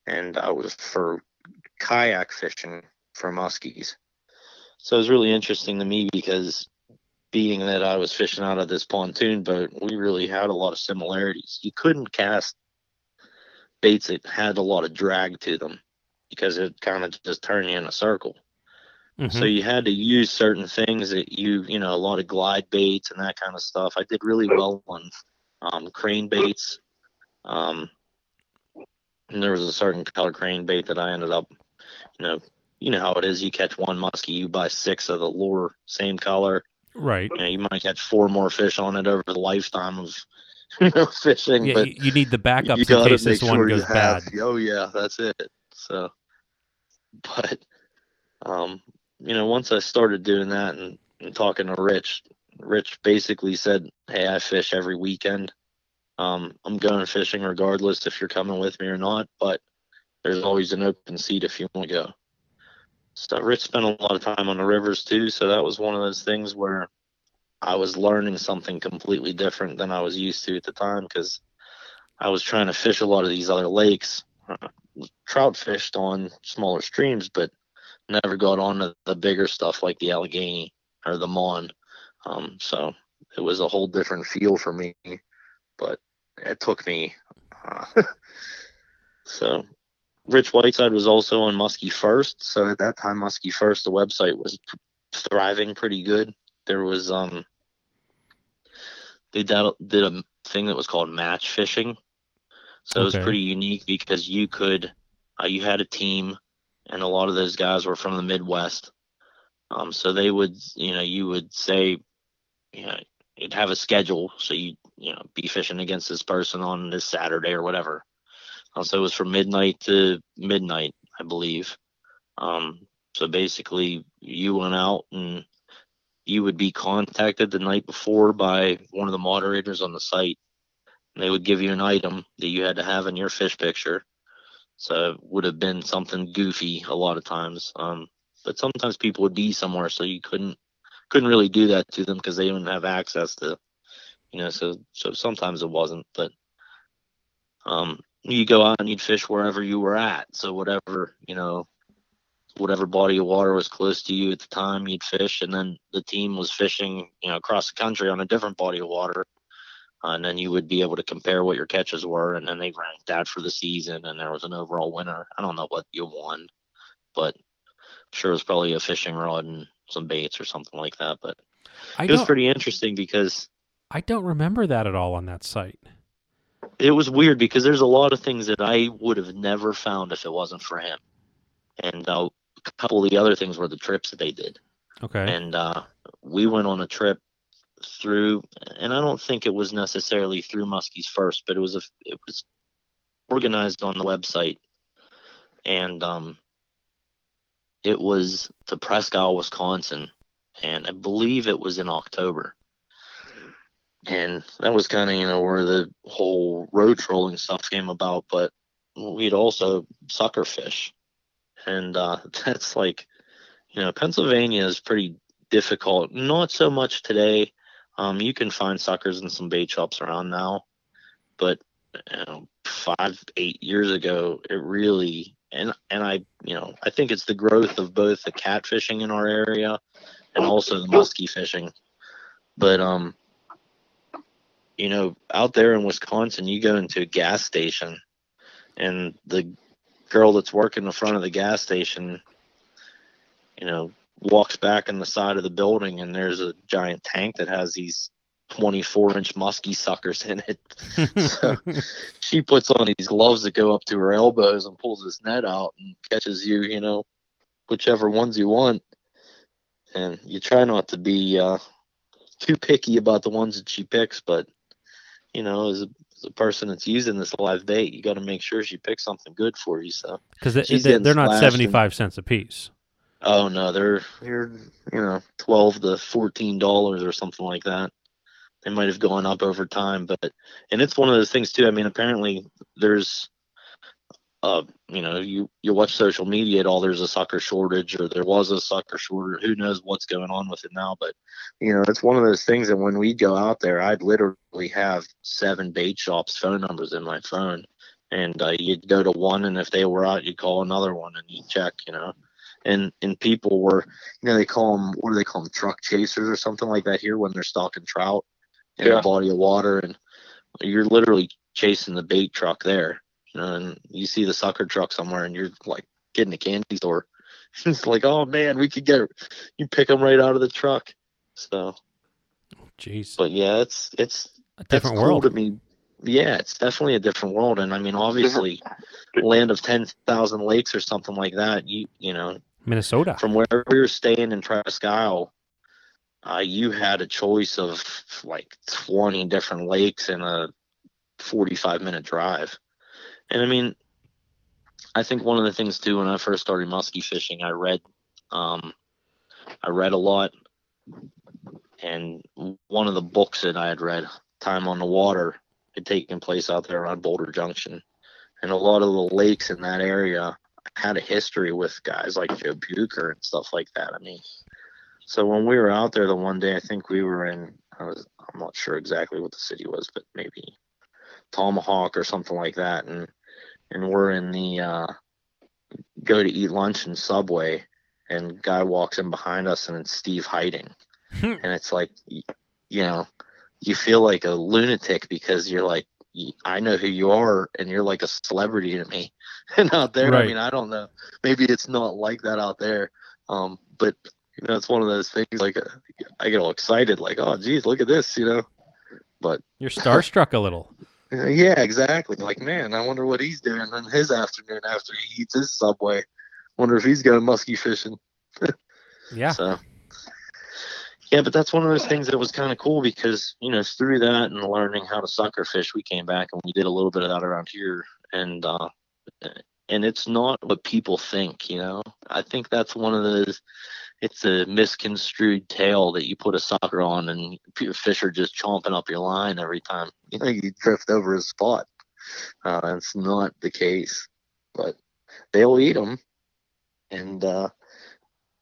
and I was for kayak fishing for muskies. So it was really interesting to me because being that I was fishing out of this pontoon boat, we really had a lot of similarities. You couldn't cast baits that had a lot of drag to them because it kind of just turned you in a circle. Mhm. So you had to use certain things that you, you know, a lot of glide baits and that kind of stuff. I did really well on um, crankbaits. Um, and there was a certain color crankbait that I ended up, you know, you know how it is. You catch one muskie, you buy six of the lure, same color. Right. You know, you might catch four more fish on it over the lifetime of you know, fishing. Yeah, but you, you need the backups you in case this one sure you goes bad. Oh yeah, that's it. So, but um, you know, once I started doing that and, and talking to Rich, Rich basically said, "Hey, I fish every weekend. Um, I'm going fishing regardless if you're coming with me or not, but there's always an open seat if you want to go." So Rich spent a lot of time on the rivers too. So that was one of those things where I was learning something completely different than I was used to at the time because I was trying to fish a lot of these other lakes. Uh, trout fished on smaller streams, but never got on to the bigger stuff like the Allegheny or the Mon. Um, so it was a whole different feel for me, but it took me. Uh, so Rich Whiteside was also on Muskie First. So at that time, Muskie First, the website was thriving pretty good. There was um, they did, did a thing that was called match fishing. So it was pretty unique because you could, uh, you had a team, and a lot of those guys were from the Midwest. Um, so they would, you know, you would say, you know, you'd have a schedule, so you, you know, be fishing against this person on this Saturday or whatever. So it was from midnight to midnight, I believe. Um, so basically, you went out and you would be contacted the night before by one of the moderators on the site. They would give you an item that you had to have in your fish picture. So it would have been something goofy a lot of times. Um, but sometimes people would be somewhere, so you couldn't couldn't really do that to them because they didn't have access to, you know. So so sometimes it wasn't, but um, you go out and you'd fish wherever you were at. So whatever you know, whatever body of water was close to you at the time, you'd fish, and then the team was fishing, you know, across the country on a different body of water. Uh, and then you would be able to compare what your catches were, and then they ranked that for the season, and there was an overall winner. I don't know what you won, but sure it was probably a fishing rod and some baits or something like that. But I it was pretty interesting because I don't remember that at all on that site. It was weird because there's a lot of things that I would have never found if it wasn't for him. And uh, a couple of the other things were the trips that they did. Okay. And uh, we went on a trip through, and I don't think it was necessarily through Muskies first, but it was a, it was organized on the website, and um, it was to Presque Isle, Wisconsin, and I believe it was in October. And that was kind of you know where the whole row trolling stuff came about, but we'd also sucker fish, and uh, that's like, you know, Pennsylvania is pretty difficult. Not so much today. Um, you can find suckers in some bait shops around now, but you know, five, eight years ago, it really and and I, you know, I think it's the growth of both the catfishing in our area and also the muskie fishing. But um, you know, out there in Wisconsin, you go into a gas station, and the girl that's working the front of the gas station, you know, walks back in the side of the building and there's a giant tank that has these 24 inch musky suckers in it. so she puts on these gloves that go up to her elbows and pulls this net out and catches you, you know, whichever ones you want. And you try not to be uh, too picky about the ones that she picks, but you know, as a, as a person that's using this live bait, you got to make sure she picks something good for you. So, Because they, She's they, not 75 cents a piece. Oh no, they're they're you know twelve to fourteen dollars or something like that. They might have gone up over time, but and it's one of those things too. I mean, apparently there's, uh, you know, you you watch social media at all. There's a sucker shortage, or there was a sucker shortage. Who knows what's going on with it now? But you know, it's one of those things that when we go out there, I'd literally have seven bait shops phone numbers in my phone, and uh, you'd go to one, and if they were out, you'd call another one, and you check, you know and and people were you know they call them what do they call them truck chasers or something like that here when they're stalking trout in Yeah. a body of water and you're literally chasing the bait truck there and you see the sucker truck somewhere and you're like getting a candy store it's like oh man we could get you pick them right out of the truck so Jeez. but yeah it's it's a different cool world. to me. Yeah, it's definitely a different world, and I mean, obviously, land of ten thousand lakes or something like that. You you know, Minnesota. from wherever you're staying in Presque Isle, uh, you had a choice of like 20 different lakes in a 45 minute drive. And I mean, I think one of the things too, when I first started muskie fishing, I read, um, I read a lot. And one of the books that I had read, Time on the Water, had taken place out there on Boulder Junction. And a lot of the lakes in that area, had a history with guys like Joe Bucher and stuff like that. I mean, so when we were out there the one day, I think we were in. I was I'm not sure exactly what the city was, but maybe Tomahawk or something like that, and and we're in the uh, go to eat lunch in Subway, and guy walks in behind us, and it's Steve Heiting, and it's like, you know, you feel like a lunatic because you're like, I know who you are, and you're like a celebrity to me. And out there, Right. I mean, I don't know. Maybe it's not like that out there, um, but you know, it's one of those things. Like, uh, I get all excited, like, oh, geez, look at this, you know. But You're starstruck a little. Yeah, exactly. Like, man, I wonder what he's doing in his afternoon after he eats his subway. Wonder if he's going musky fishing. Yeah. So, yeah, but that's one of those things that was kind of cool because you know through that and learning how to sucker fish, we came back and we did a little bit of that around here, and uh, and it's not what people think. You know, I think that's one of those. It's a misconstrued tale that you put a sucker on and fish are just chomping up your line every time you know you drift over a spot. Uh, that's not the case, but they'll eat them, and uh,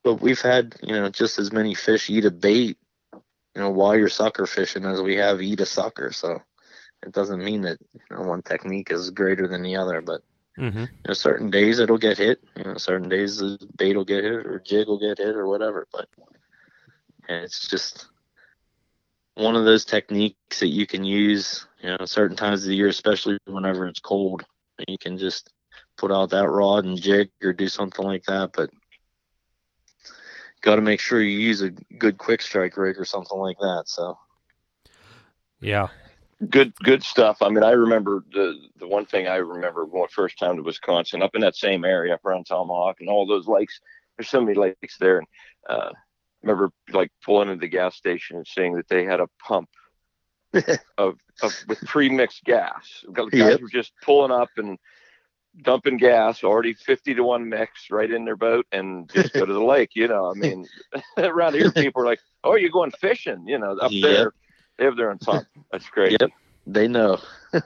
but we've had you know just as many fish eat a bait, you know, while you're sucker fishing as we have eat a sucker. So it doesn't mean that you know, one technique is greater than the other, but Mm-hmm. you know, certain days it'll get hit. You know, certain days the bait will get hit or jig will get hit or whatever. But and it's just one of those techniques that you can use. You know, certain times of the year, especially whenever it's cold, you can just put out that rod and jig or do something like that. But got to make sure you use a good quick strike rig or something like that. So Yeah. Good good stuff. I mean, I remember the the one thing I remember going first time to Wisconsin, up in that same area, up around Tomahawk and all those lakes. There's so many lakes there, and uh, remember like pulling into the gas station and seeing that they had a pump of, of with pre-mixed gas. The Guys Yep. were just pulling up and dumping gas, already 50 to one mix right in their boat, and just go to the lake. You know, I mean, around here people are like, "Oh, you're going fishing?" You know, up Yep. there they have their own pump. That's great. Yep. they know.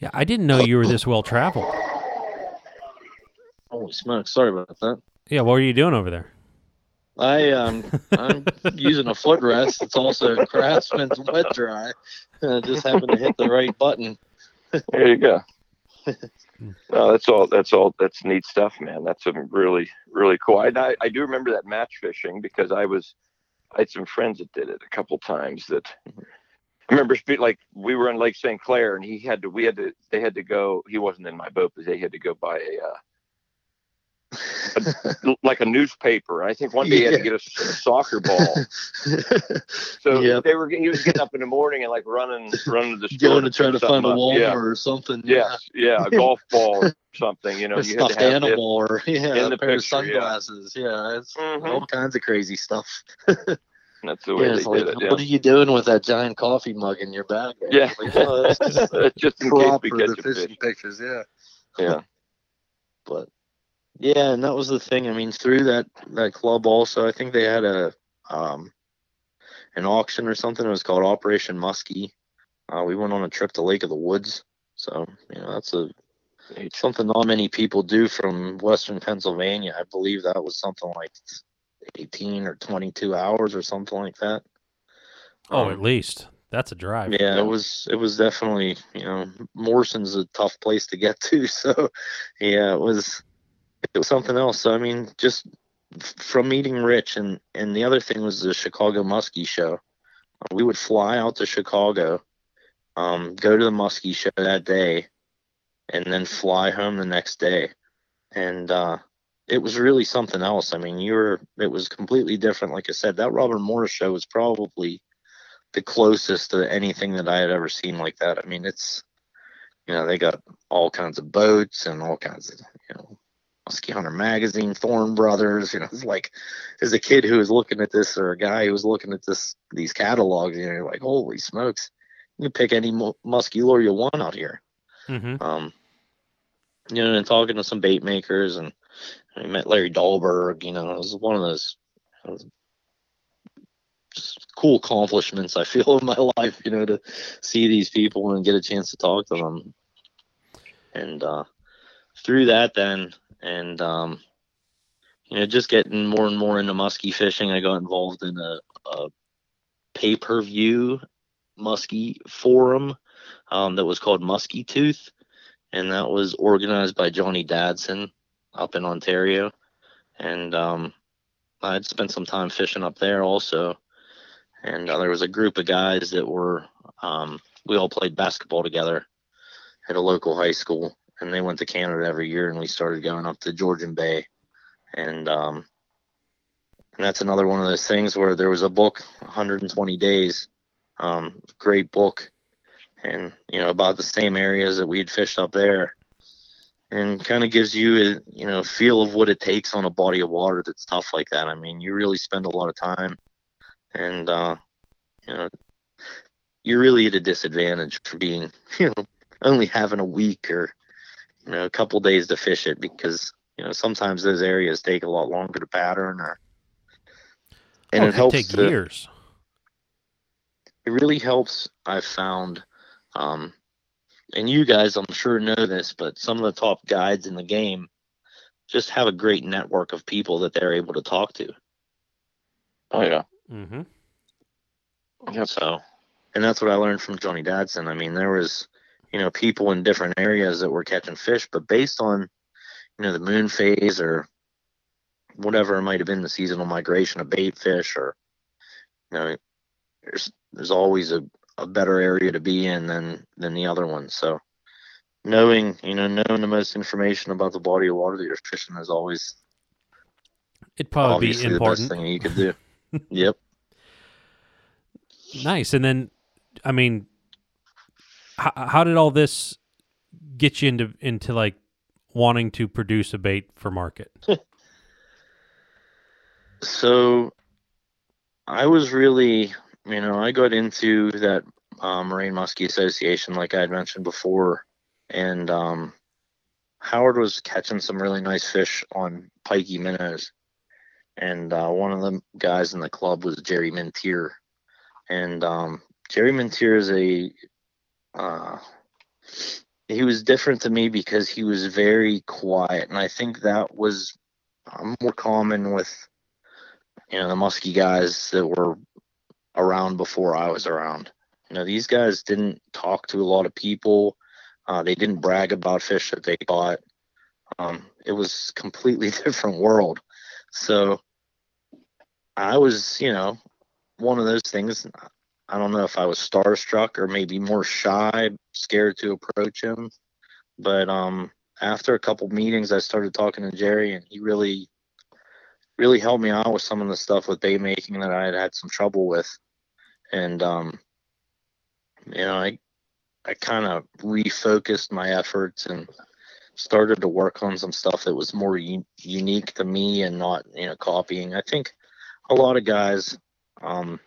Yeah. I didn't know you were this well traveled. Holy smokes! Sorry about that. Yeah. What were you doing over there? I um I'm using a footrest. It's also Craftsman's wet dry. I just happened to hit the right button. There you go. no, that's all. That's all. That's neat stuff, man. That's some really, really cool. I, I, I do remember that match fishing because I was, I had some friends that did it a couple times. That I remember, like we were in Lake St. Clair, and he had to. We had to. They had to go. He wasn't in my boat, but they had to go buy a. Uh, like a newspaper. And I think one day he had to Yeah. get a soccer ball. So Yep. they were. He was getting up in the morning and like running, running to the store Going to try to find a. Walmart Yeah. or something. Yes, yeah, a golf ball something. You know, you had stuffed animal or yeah, in a the pair of picture, yeah. sunglasses. Yeah, it's Mhm. all kinds of crazy stuff. That's the way Yeah, they like, did it. what are you doing with that giant coffee mug in your bag? there? yeah. Like, oh, just just in case we catch the a fishing fish. pictures. Yeah. Yeah, but yeah, and that was the thing. I mean, through that that club also, I think they had a um an auction or something. It was called Operation Muskie. Uh, we went on a trip to Lake of the Woods, so you know that's a. something not many people do from Western Pennsylvania. I believe that was something like 18 or 22 hours or something like that. Oh, Um, at least that's a drive. yeah, it was it was definitely you know Morson's a tough place to get to, so yeah, it was it was something else. So I mean, just from meeting Rich and and the other thing was the Chicago Muskie Show. We would fly out to Chicago, um, go to the Muskie Show that day, and then fly home the next day, and uh, it was really something else. I mean, you were it was completely different. Like I said, that Robert Morris show was probably the closest to anything that I had ever seen like that. I mean, it's you know they got all kinds of boats and all kinds of you know Musky Hunter magazine, Thorne Brothers. You know, it's like as a kid who was looking at this or a guy who was looking at this these catalogs, you know, you're like holy smokes, you can pick any mu- musky lure you want out here. Mm-hmm. Um, you know, and talking to some bait makers, and I met Larry Dahlberg. You know, it was one of those was cool accomplishments I feel in my life. You know, to see these people and get a chance to talk to them, and uh, through that then, and um, you know, just getting more and more into muskie fishing, I got involved in a, a pay per view muskie forum um, that was called Musky Tooth, and that was organized by Johnny Dadson up in Ontario, and um, I'd spent some time fishing up there also, and uh, there was a group of guys that were um, we all played basketball together at a local high school, and they went to Canada every year, and we started going up to Georgian Bay, and um, and that's another one of those things where there was a book, 120 days, um, great book, and you know about the same areas that we'd fished up there, and kind of gives you a you know feel of what it takes on a body of water that's tough like that. I mean, you really spend a lot of time, and uh, you know you're really at a disadvantage for being you know only having a week or you know a couple days to fish it because you know sometimes those areas take a lot longer to pattern or and oh, it helps take to, years. it really helps i've found um, and you guys i'm sure know this but some of the top guides in the game just have a great network of people that they're able to talk to Oh yeah. Mm-hmm. Yep. so and that's what i learned from johnny dadson i mean there was you know people in different areas that were catching fish but based on you know the moon phase or whatever it might have been the seasonal migration of bait fish or you know there's there's always a, a better area to be in than than the other one so knowing you know knowing the most information about the body of water that you're fishing is always It'd probably be the best important. thing you could do yep Nice. And then, I mean, how, how did all this get you into into like wanting to produce a bait for market? So I was really, you know, I got into that uh, Moraine Muskie Association, like I had mentioned before, and um, Howard was catching some really nice fish on Pikie minnows, and uh, one of the guys in the club was Jerry Mintier, and um, Jerry Mintier is a, uh, he was different to me because he was very quiet, and I think that was uh, more common with you know the muskie guys that were around before I was around. You know these guys didn't talk to a lot of people. Uh, they didn't brag about fish that they caught. Um, it was completely different world. So I was, you know, one of those things. I don't know if I was starstruck or maybe more shy, scared to approach him. But um, after a couple meetings, I started talking to Jerry, and he really really helped me out with some of the stuff with bait making that I had had some trouble with. And, um, you know, I, I kind of refocused my efforts and started to work on some stuff that was more u- unique to me and not, you know, copying. I think a lot of guys, um,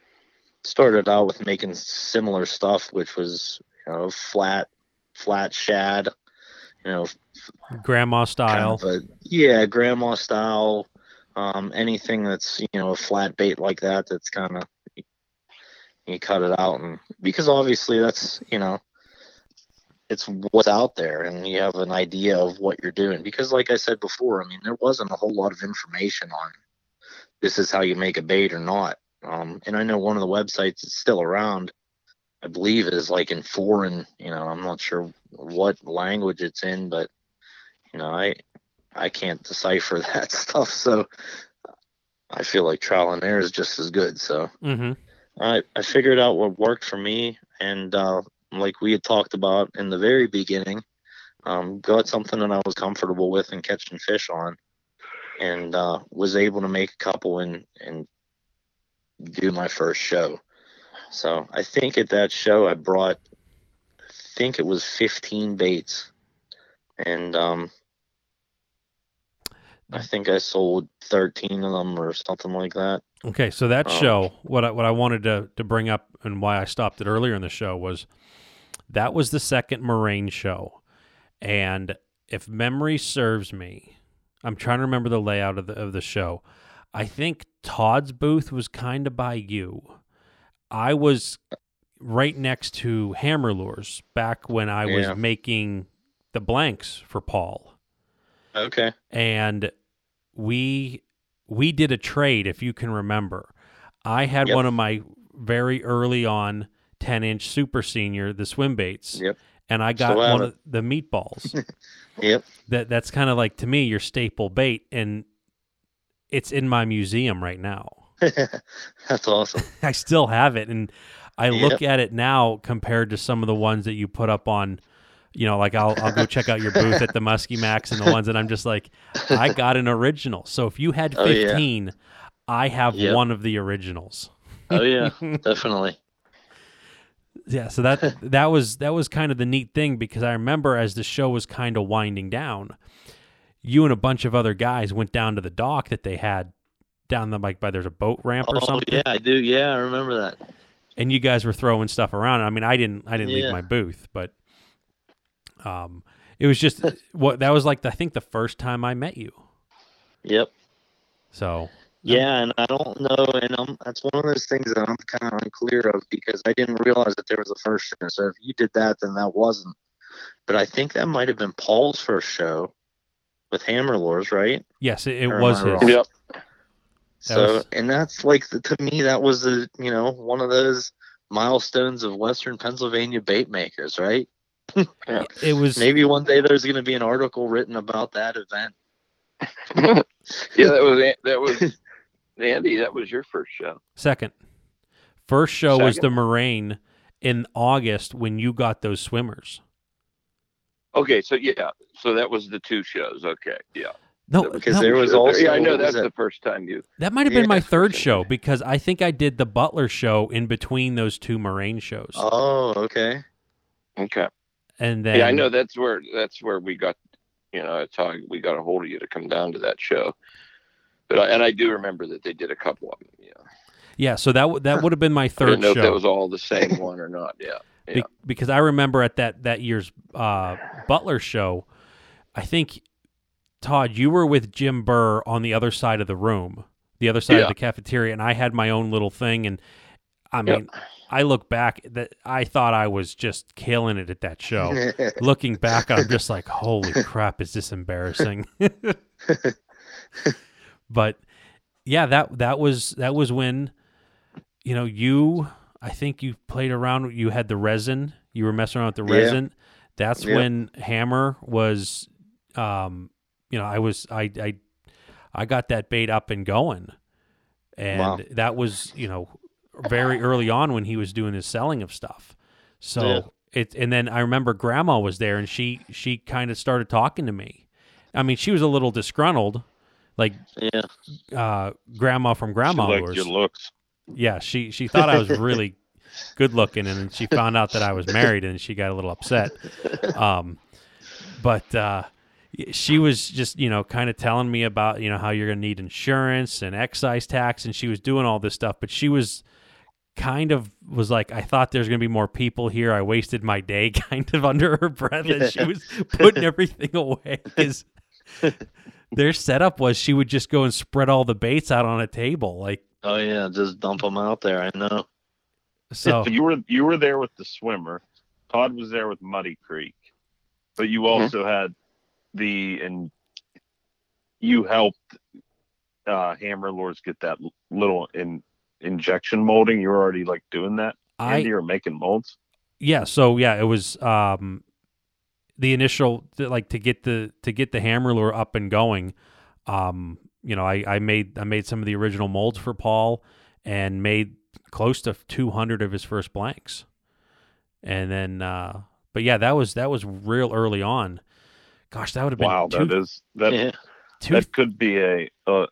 started out with making similar stuff, which was, you know, flat, flat shad, you know, Grandma kind style. of a- yeah, grandma style. Um, anything that's you know a flat bait like that, that's kind of you cut it out, and because obviously that's you know it's what's out there, and you have an idea of what you're doing. Because like I said before, I mean there wasn't a whole lot of information on this is how you make a bait or not. Um, and I know one of the websites that's still around, I believe, is like in foreign. You know, I'm not sure what language it's in, but you know, I I can't decipher that stuff. So I feel like trial and error is just as good. So mm-hmm. I, I figured out what worked for me. And uh, like we had talked about in the very beginning, um, got something that I was comfortable with and catching fish on and uh, was able to make a couple and, and do my first show. So I think at that show I brought, I think it was 15 baits. And um, I think I sold 13 of them or something like that. Okay, so that Um, show, what I, what I wanted to to bring up and why I stopped it earlier in the show was that was the second Moraine show, and if memory serves me, I'm trying to remember the layout of the of the show. I think Todd's booth was kind of by you. I was right next to Hammer Lures back when I was Yeah. making the blanks for Paul. Okay. and we we did a trade if you can remember i had Yep. one of my very early on 10 inch super senior the swim baits Yep. and i got have one of the meatballs Yep. that that's kind of like to me your staple bait and it's in my museum right now That's awesome. i still have it and i look at it now compared to some of the ones that you put up on you know like i'll, I'll go check out your booth at the muskie max and the ones that i'm just like i got an original so if you had Oh, yeah. 15 i have Yep. one of the originals Oh yeah, definitely. yeah so that that was that was kind of the neat thing because i remember as the show was kind of winding down you and a bunch of other guys went down to the dock that they had down the like by there's a boat ramp or Oh something yeah, I do. Yeah, I remember that. and you guys were throwing stuff around i mean i didn't i didn't leave my booth but um it was just what that was like i think the first time i met you Yep. so Yeah, and I don't know, and I'm, that's one of those things that I'm kind of unclear of because I didn't realize that there was a first show. So if you did that, then that wasn't. But I think that might have been Paul's first show with Hammer Lures, right? yes it, it was his wrong? Yep. So, was- and that's like the, to me, that was the you know one of those milestones of Western Pennsylvania bait makers, right? it was Maybe one day there's going to be an article written about that event. yeah, that was that was Andy. That was your first show. second first show was the moraine in august when you got those swimmers Okay, so yeah, so that was the two shows. Okay, yeah. no Because no, there was Sure. also yeah, I know that's it? the first time you. that might have been yeah, my third show because i think i did the butler show in between those two moraine shows Oh, okay. Okay. And then yeah, I know that's where that's where we got. You know, that's how we got a hold of you to come down to that show. But I, and I do remember that they did a couple of them. Yeah. yeah so that w- that would have been my I third didn't know show if that was all the same one or not. Yeah. Be- because I remember at that that year's uh, Butler show, I think Todd, you were with Jim Burr on the other side of the room, the other side of the cafeteria, and I had my own little thing. And I Yep. I look back that I thought I was just killing it at that show. Looking back, I'm just like, holy crap, is this embarrassing? but yeah, that that was that was when you know you. I think you played around. You had the resin. You were messing around with the Yeah. resin. That's Yep. when Hammer was. Um, you know, I was I I I got that bait up and going, and Wow. that was you know very early on when he was doing his selling of stuff. So Yeah. it and then I remember Grandma was there and she she kind of started talking to me. I mean, she was a little disgruntled, like yeah. uh, Grandma from Grandma She liked your looks. Yeah, she she thought I was really good looking, and then she found out that I was married, and she got a little upset. Um, but uh, she was just you know kind of telling me about you know how you're gonna need insurance and excise tax, and she was doing all this stuff, but she was kind of was like I thought there's gonna be more people here. I wasted my day, kind of under her breath, as she was putting everything away because. Their setup was she would just go and spread all the baits out on a table, like Oh yeah, just dump them out there. I know. so. So you were you were there with the swimmer. Todd was there with Muddy Creek, but you Mhm. also had the and you helped uh, Hammer Lures get that little in injection molding. You were already like doing that, I Andy, or making molds. yeah so yeah it was um the initial like to get the to get the hammer lure up and going um you know i i made i made some of the original molds for paul and made close to 200 of his first blanks and then uh but yeah that was that was real early on gosh that would have been Wow, two, that is that yeah. two that could be a, a,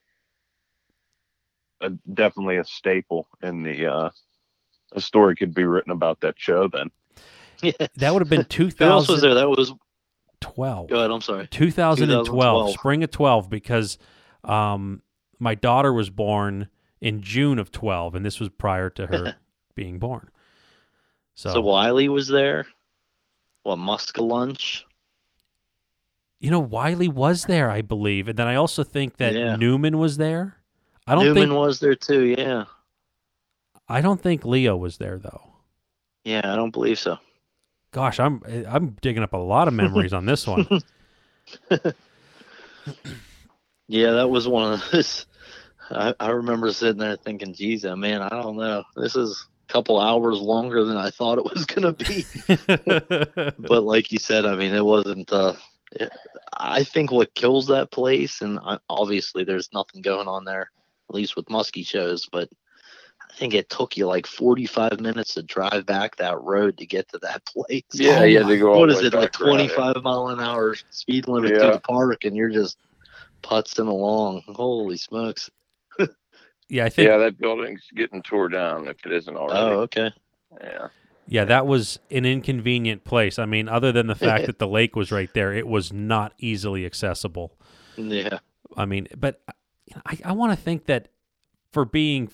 a definitely a staple in the uh, a story could be written about that show. Then yeah. that would have been Who else was 2012 there? That was. 12. Go ahead. I'm sorry. 2012, 2012. spring of 12 because um my daughter was born in June of 12 and this was prior to her being born. So, So, Wiley was there. What Muska lunch? you know Wiley was there I believe and then I also think that Yeah. Newman was there. I don't Newman think was there too. Yeah. I don't think Leo was there though. Yeah, I don't believe so. Gosh, I'm I'm digging up a lot of memories on this one. Yeah, that was one of those. I, I remember sitting there thinking, geez, uh, man, I don't know. This is a couple hours longer than I thought it was going to be. but like you said, I mean, it wasn't. Uh, it, I think what kills that place, and I, obviously there's nothing going on there, at least with muskie shows, but I think it took you like 45 minutes to drive back that road to get to that place. Yeah, Oh you had to go. all the is way it, like back around it. 25 mile an hour speed limit Yeah. to the park, and you're just putzing along. Holy smokes. yeah, I think Yeah, that building's getting tore down if it isn't already. Oh, okay. Yeah. Yeah, that was an inconvenient place. I mean, other than the fact that the lake was right there, it was not easily accessible. Yeah. I mean, but you know, I, I want to think that for being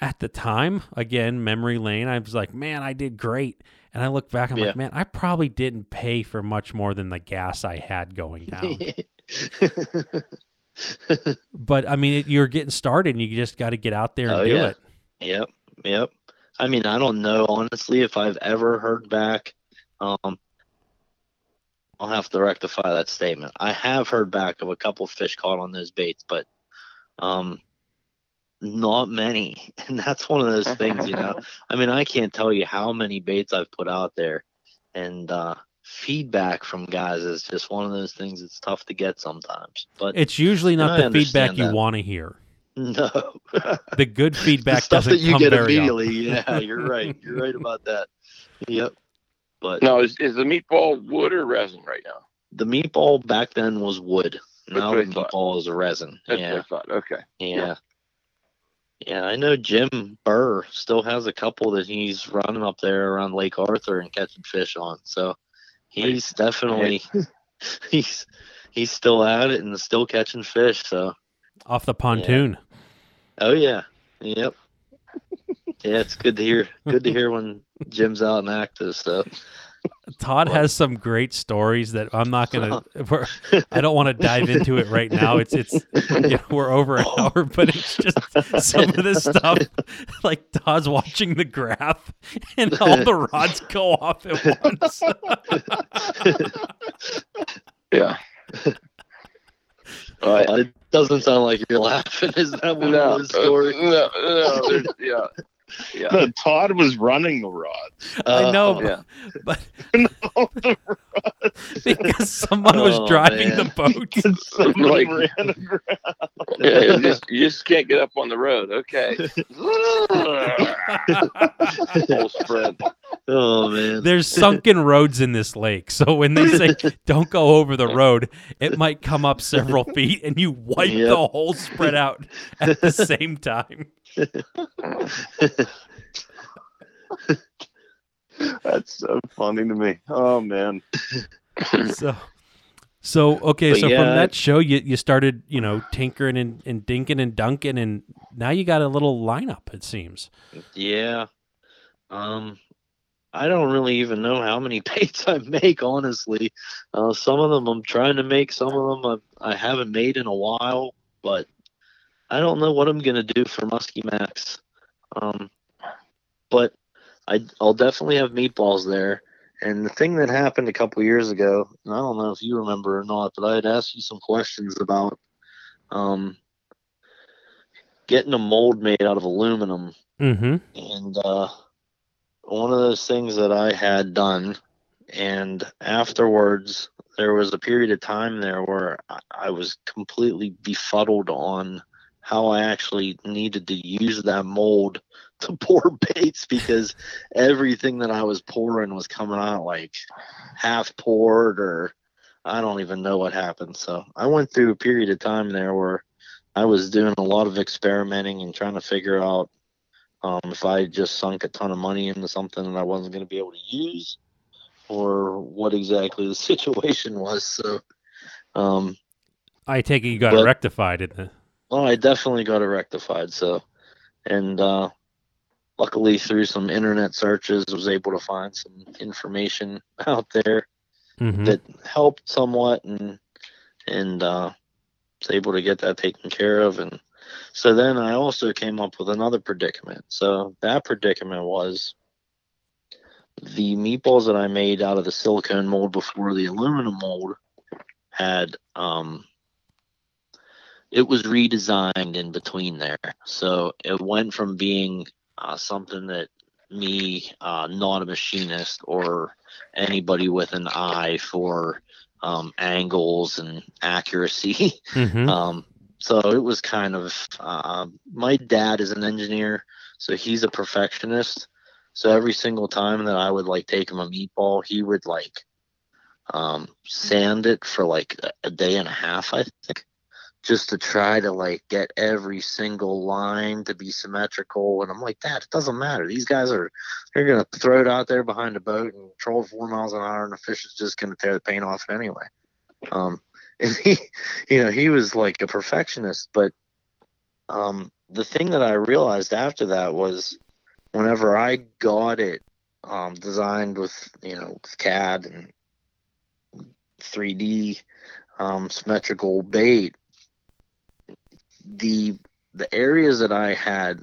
at the time, again, memory lane, I was like, man, I did great. And I look back, I'm Yeah. like, man, I probably didn't pay for much more than the gas I had going down. but I mean, it, you're getting started and you just got to get out there and Oh, do yeah. it. Yep, yep. I mean, I don't know honestly if I've ever heard back. Um, I'll have to rectify that statement. I have heard back of a couple fish caught on those baits, but um, not many. And that's one of those things, you know. I mean, I can't tell you how many baits I've put out there, and uh, feedback from guys is just one of those things. It's tough to get sometimes, but It's usually not the feedback understand you want to hear. no. The good the feedback stuff doesn't that you come get very often. immediately. Yeah, you're right. You're right about that. Yep. But Now, is, is the meatball wood or resin right now? the meatball back then was wood. That's Now what I the thought. meatball is resin. That's yeah, what I thought. Okay. yeah, yeah. I know Jim Burr still has a couple that he's running up there around Lake Arthur and catching fish on. So he's definitely he's he's still at it and still catching fish. So Off the pontoon. oh yeah, yep. Yeah, it's good to hear. Good to hear when Jim's out and active. So Todd has some great stories that I'm not gonna. We're, I don't want to dive into it right now. It's it's you know, we're over an hour, but it's just some of this stuff. Like Todd's watching the graph, and all the rods go off at once. Yeah. All right. it doesn't sound like you're laughing. Is that one No, of those stories? no, no, yeah, yeah. No, Todd was running the rods. I know, Uh, yeah. but No, because someone was Oh, driving man. the boat. somebody Like- ran aground. Yeah, you just, you just can't get up on the road. Okay. Full spread. Oh man. There's sunken roads in this lake, so when they say don't go over the road, it might come up several feet, and you wipe Yep. the whole spread out at the same time. That's so funny to me. Oh man. So, so okay, But so from that show, you you started, you know, tinkering and, and dinking and dunking, and now you got a little lineup. It seems. yeah. Um I don't really even know how many paints I make, honestly. Uh, some of them I'm trying to make, some of them I, I haven't made in a while, but I don't know what I'm gonna do for Muskie Max. Um, but I, I'll definitely have meatballs there. And the thing that happened a couple years ago, and I don't know if you remember or not, but I had asked you some questions about um, getting a mold made out of aluminum Mm-hmm. and uh, one of those things that I had done, and afterwards there was a period of time there where I, I was completely befuddled on how I actually needed to use that mold to pour baits because everything that I was pouring was coming out like half poured or I don't even know what happened. So I went through a period of time there where I was doing a lot of experimenting and trying to figure out um, if I just sunk a ton of money into something that I wasn't going to be able to use, or what exactly the situation was. So, um, I take it you got it But- rectified in the. Well, I definitely got it rectified. So, and uh, luckily through some internet searches, was able to find some information out there Mhm. that helped somewhat, and and uh, was able to get that taken care of. And so then I also came up with another predicament. So that predicament was the meatballs that I made out of the silicone mold before the aluminum mold had um, it was redesigned in between there. So it went from being uh, something that me, uh, not a machinist or anybody with an eye for um, angles and accuracy. Mhm. Um, so it was kind of uh, my dad is an engineer, so he's a perfectionist. So every single time that I would like take him a meatball, he would like um, sand it for like a day and a half, I think, just to try to like get every single line to be symmetrical. And I'm like, Dad, it doesn't matter. These guys are they're gonna throw it out there behind a boat and troll four miles an hour, and the fish is just gonna tear the paint off anyway. Um, and he, you know, he was like a perfectionist. But um, the thing that I realized after that was, whenever I got it um, designed with, you know, with CAD and 3D um, symmetrical bait, the the areas that I had,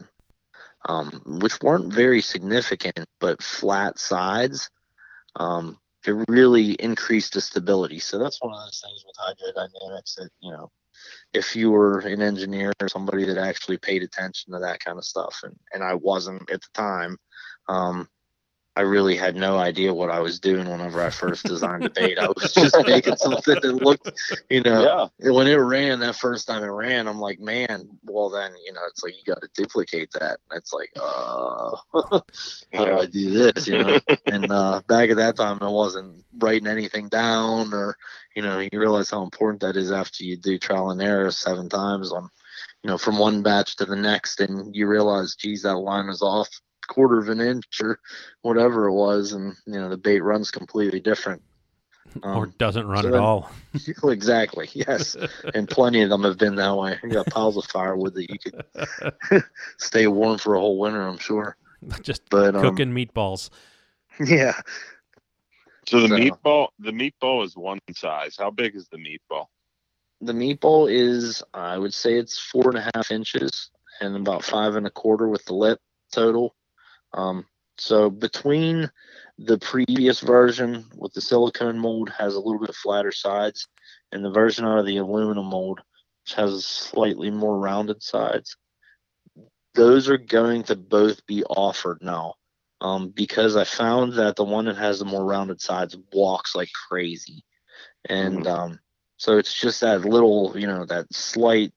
um, which weren't very significant, but flat sides, um, it really increased the stability. So that's one of those things with hydrodynamics that you know, if you were an engineer or somebody that actually paid attention to that kind of stuff, and and I wasn't at the time, um, I really had no idea what I was doing whenever I first designed the bait. I was just making something that looked, you know, Yeah. when it ran that first time it ran, I'm like, man, well then, you know, it's like you got to duplicate that. It's like, uh, how do I do this? You know, and uh, back at that time, I wasn't writing anything down, or you know, you realize how important that is after you do trial and error seven times on, you know, from one batch to the next, and you realize, geez, that line is off quarter of an inch or whatever it was, and you know, the bait runs completely different. or Um, doesn't run so at then- all. exactly. Yes, and plenty of them have been that way. You got piles of firewood that you could stay warm for a whole winter. I'm sure. Just But um, cooking meatballs. yeah, So the So- meatball, the meatball is one size. How big is the meatball? the meatball is I would say it's four and a half inches and about five and a quarter with the lip total. Um, so between the previous version with the silicone mold has a little bit flatter sides, and the version out of the aluminum mold which has slightly more rounded sides. Those are going to both be offered now. Um, because I found that the one that has the more rounded sides walks like crazy. And um, so it's just that little, you know, that slight,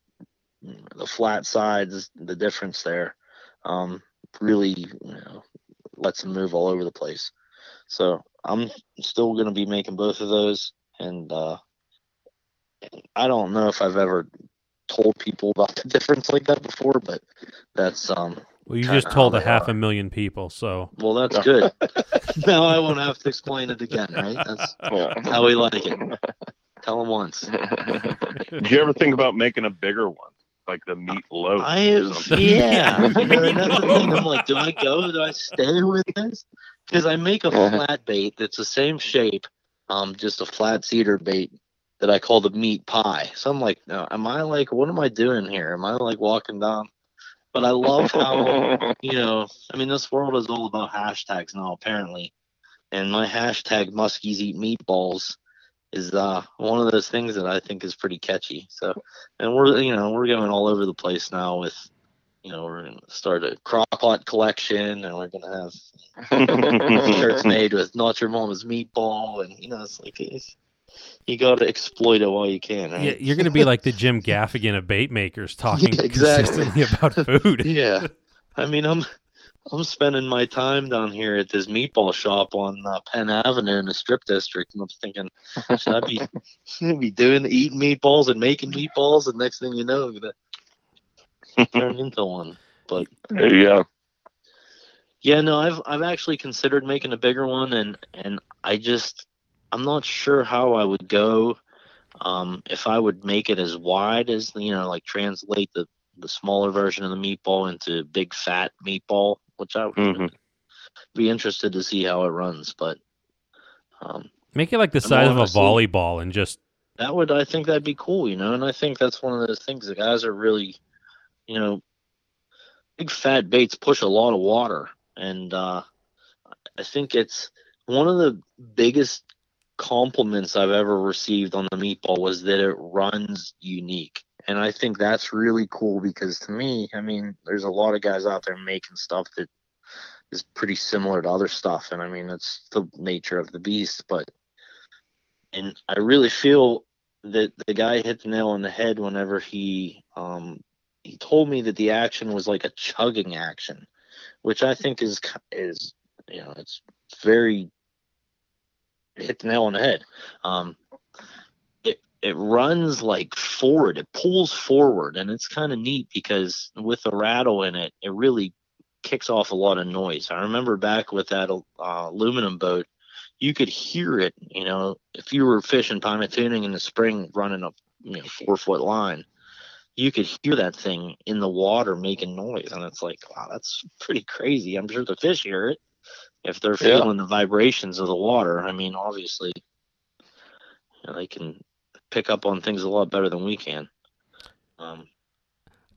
the flat sides, the difference there, um, really, you know, lets them move all over the place. So I'm still going to be making both of those, and uh, I don't know if I've ever told people about the difference like that before, but that's um, Well, you just told a half are. a million people, so well, that's good. now I won't have to explain it again, right? That's Yeah. how we like it. Tell them once. Did you ever think about making a bigger one, like the meat loaf? I something? yeah. You know, that's the thing. I'm like, do I go? Do I stay with this? Because I make a flat bait that's the same shape, um, just a flat cedar bait that I call the meat pie. So I'm like, no, am I like, what am I doing here? Am I like walking down? But I love how you know. I mean, this world is all about hashtags now, apparently. And my hashtag Muskies eat meatballs is uh, one of those things that I think is pretty catchy. So, and we're you know we're going all over the place now with, you know, we're gonna start a crockpot collection, and we're gonna have shirts made with not your mama's meatball, and you know it's like it's, you got to exploit it while you can, right? yeah, you're going to be like the Jim Gaffigan of bait makers, talking Yeah, exactly. consistently about food. yeah. I mean, I'm I'm spending my time down here at this meatball shop on uh, Penn Avenue in the Strip District, and I'm thinking, should I be should I be doing eating meatballs and making meatballs? And next thing you know, I'm gonna turn into one. But go. yeah, no, I've I've actually considered making a bigger one, and and I just I'm not sure how I would go. Um, if I would make it as wide as you know, like translate the the smaller version of the meatball into big fat meatball, which I would Mhm. be interested to see how it runs. But um, Make it like the size of a volleyball and just that would I think that'd be cool, you know. And I think that's one of those things the guys are really, you know, big fat baits push a lot of water, and uh, I think it's one of the biggest compliments I've ever received on the meatball was that it runs unique. And I think that's really cool because to me, I mean, there's a lot of guys out there making stuff that is pretty similar to other stuff. And I mean, it's the nature of the beast. But, and I really feel that the guy hit the nail on the head whenever he, um, he told me that the action was like a chugging action, which I think is, is, you know, it's very hit the nail on the head. Um, it runs like forward. It pulls forward, and it's kind of neat because with the rattle in it, it really kicks off a lot of noise. I remember back with that uh, aluminum boat, you could hear it. You know, if you were fishing tuning in the spring, running a you know, four foot line, you could hear that thing in the water making noise, and it's like, wow, that's pretty crazy. I'm sure the fish hear it if they're feeling yeah. the vibrations of the water. I mean, obviously, you know, they can pick up on things a lot better than we can. Um,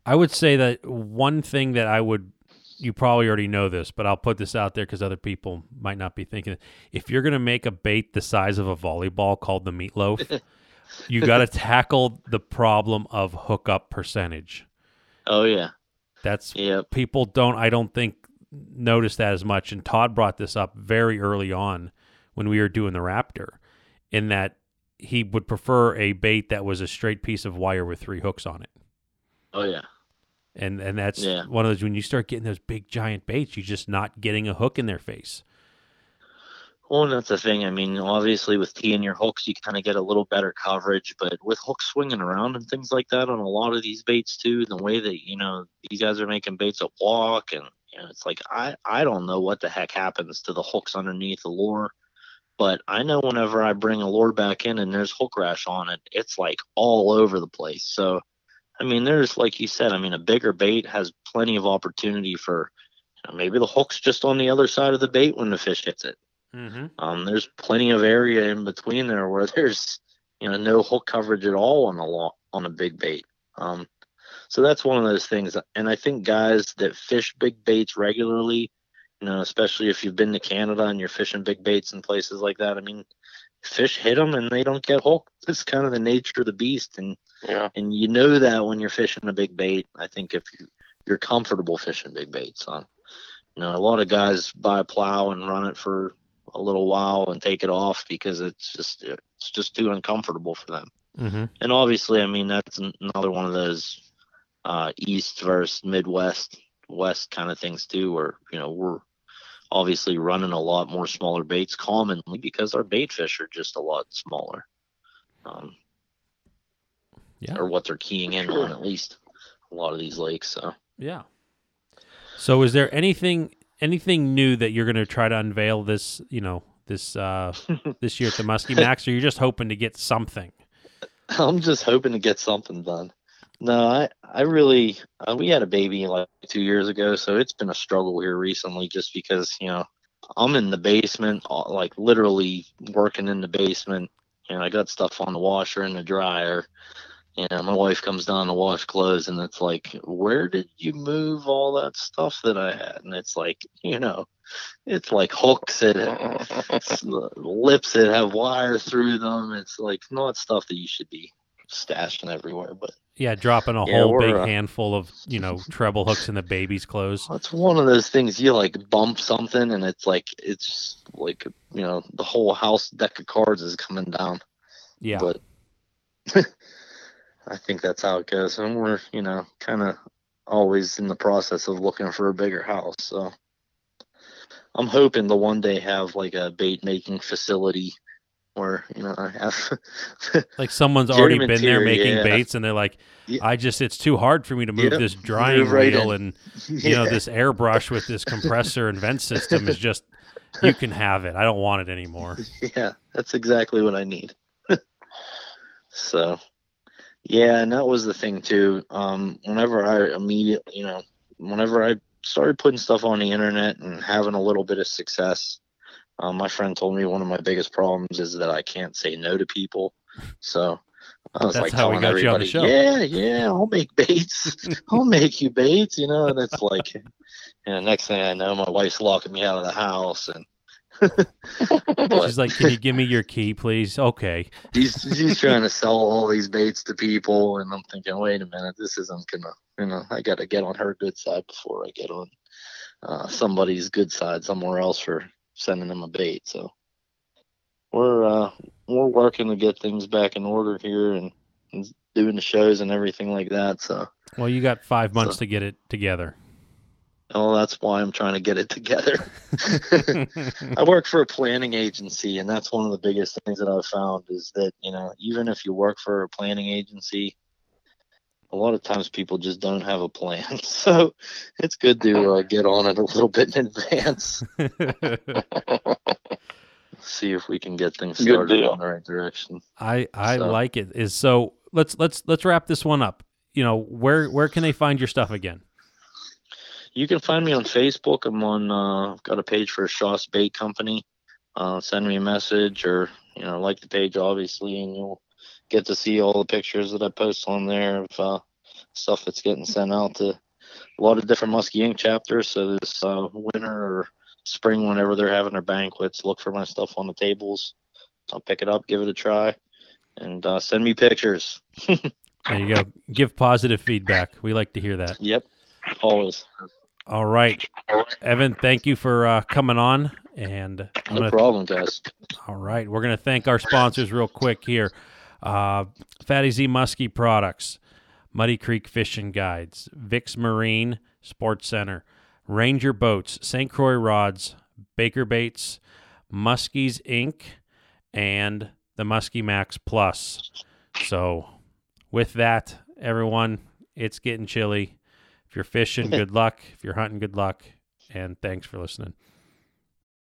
I would say that one thing that I would, you probably already know this, but I'll put this out there because other people might not be thinking. If you're going to make a bait the size of a volleyball called the meatloaf, you got to tackle the problem of hookup percentage. Oh yeah, that's yep. people don't. I don't think notice that as much. And Todd brought this up very early on when we were doing the Raptor, in that he would prefer a bait that was a straight piece of wire with three hooks on it. Oh yeah. And and that's yeah. one of those when you start getting those big giant baits, you're just not getting a hook in their face. Well, and that's the thing. I mean, obviously with teeing your hooks, you kind of get a little better coverage, but with hooks swinging around and things like that on a lot of these baits too, the way that you know these guys are making baits that walk and you know, it's like I I don't know what the heck happens to the hooks underneath the lure, but I know whenever I bring a lure back in and there's hook rash on it, it's like all over the place. So, I mean, there's like you said, I mean, a bigger bait has plenty of opportunity for you know, maybe the hook's just on the other side of the bait when the fish hits it. Mm-hmm. Um, there's plenty of area in between there where there's you know no hook coverage at all on a on a big bait. Um, so that's one of those things. And I think guys that fish big baits regularly, you know, especially if you've been to Canada and you're fishing big baits in places like that, I mean, fish hit them and they don't get hooked. It's kind of the nature of the beast, and yeah. and you know that when you're fishing a big bait. I think if you, you're comfortable fishing big baits, on, you know, a lot of guys buy a plow and run it for a little while and take it off because it's just it's just too uncomfortable for them. Mm-hmm. And obviously, I mean, that's another one of those uh, East versus Midwest, West kind of things too, where you know we're obviously running a lot more smaller baits commonly because our bait fish are just a lot smaller. Um, yeah. Or what they're keying in on at least a lot of these lakes. So yeah. So is there anything anything new that you're going to try to unveil this you know this uh this year at the Muskie Max, or you're just hoping to get something? I'm just hoping to get something done. No, I I really uh, we had a baby like two years ago, so it's been a struggle here recently, just because you know I'm in the basement, uh, like literally working in the basement, and I got stuff on the washer and the dryer. And my wife comes down to wash clothes, and it's like, where did you move all that stuff that I had? And it's like, you know, it's like hooks that lips that have wires through them. It's like not stuff that you should be stashing everywhere, but yeah, dropping a yeah, whole big uh, handful of you know treble hooks in the baby's clothes. It's one of those things you like bump something and it's like it's like you know the whole house deck of cards is coming down. Yeah, but I think that's how it goes, and we're you know kind of always in the process of looking for a bigger house. So I'm hoping to one day have like a bait making facility or you know I have like someone's already been there making yeah. baits and they're like yeah. I just it's too hard for me to move yep. this drying right reel in. and you know this airbrush with this compressor and vent system is just you can have it I don't want it anymore yeah that's exactly what I need so yeah and that was the thing too um whenever I immediately you know whenever I started putting stuff on the internet and having a little bit of success um, my friend told me one of my biggest problems is that I can't say no to people. So I was That's like telling everybody, yeah, yeah, I'll make baits. I'll make you baits, you know. And it's like, and the next thing I know, my wife's locking me out of the house, and But She's like, "Can you give me your key, please?" Okay. he's he's trying to sell all these baits to people, and I'm thinking, wait a minute, this isn't gonna, you know, I got to get on her good side before I get on uh, somebody's good side somewhere else for sending them a bait. So we're uh, we're working to get things back in order here and, and doing the shows and everything like that. So. Well, you got five months So- to get it together. Oh, that's why I'm trying to get it together. I work for a planning agency, and that's one of the biggest things that I've found is that you know even if you work for a planning agency, a lot of times people just don't have a plan. So it's good to uh, get on it a little bit in advance, see if we can get things started deal. in the right direction. I I So- like it. Is so let's let's let's wrap this one up. You know where where can they find your stuff again? You can find me on Facebook. I'm on. Uh, I've got a page for Shaw's Bait Company. Uh, send me a message or you know like the page obviously, and you'll get to see all the pictures that I post on there of uh, stuff that's getting sent out to a lot of different Muskie Inc chapters. So this uh, winter or spring, whenever they're having their banquets, look for my stuff on the tables. I'll pick it up, give it a try, and uh, send me pictures. There you go. Give positive feedback. We like to hear that. Yep, always. All right, Evan. Thank you for uh, coming on. And I'm No gonna problem, guys. All right, we're going to thank our sponsors real quick here. Uh, Fatty Z Muskie Products, Muddy Creek Fishing Guides, Vix Marine Sports Center, Ranger Boats, St. Croix Rods, Baker Baits, Muskies Inc., and the Muskie Max Plus. So, with that, everyone, it's getting chilly. If you're fishing, good luck. If you're hunting, good luck. And thanks for listening.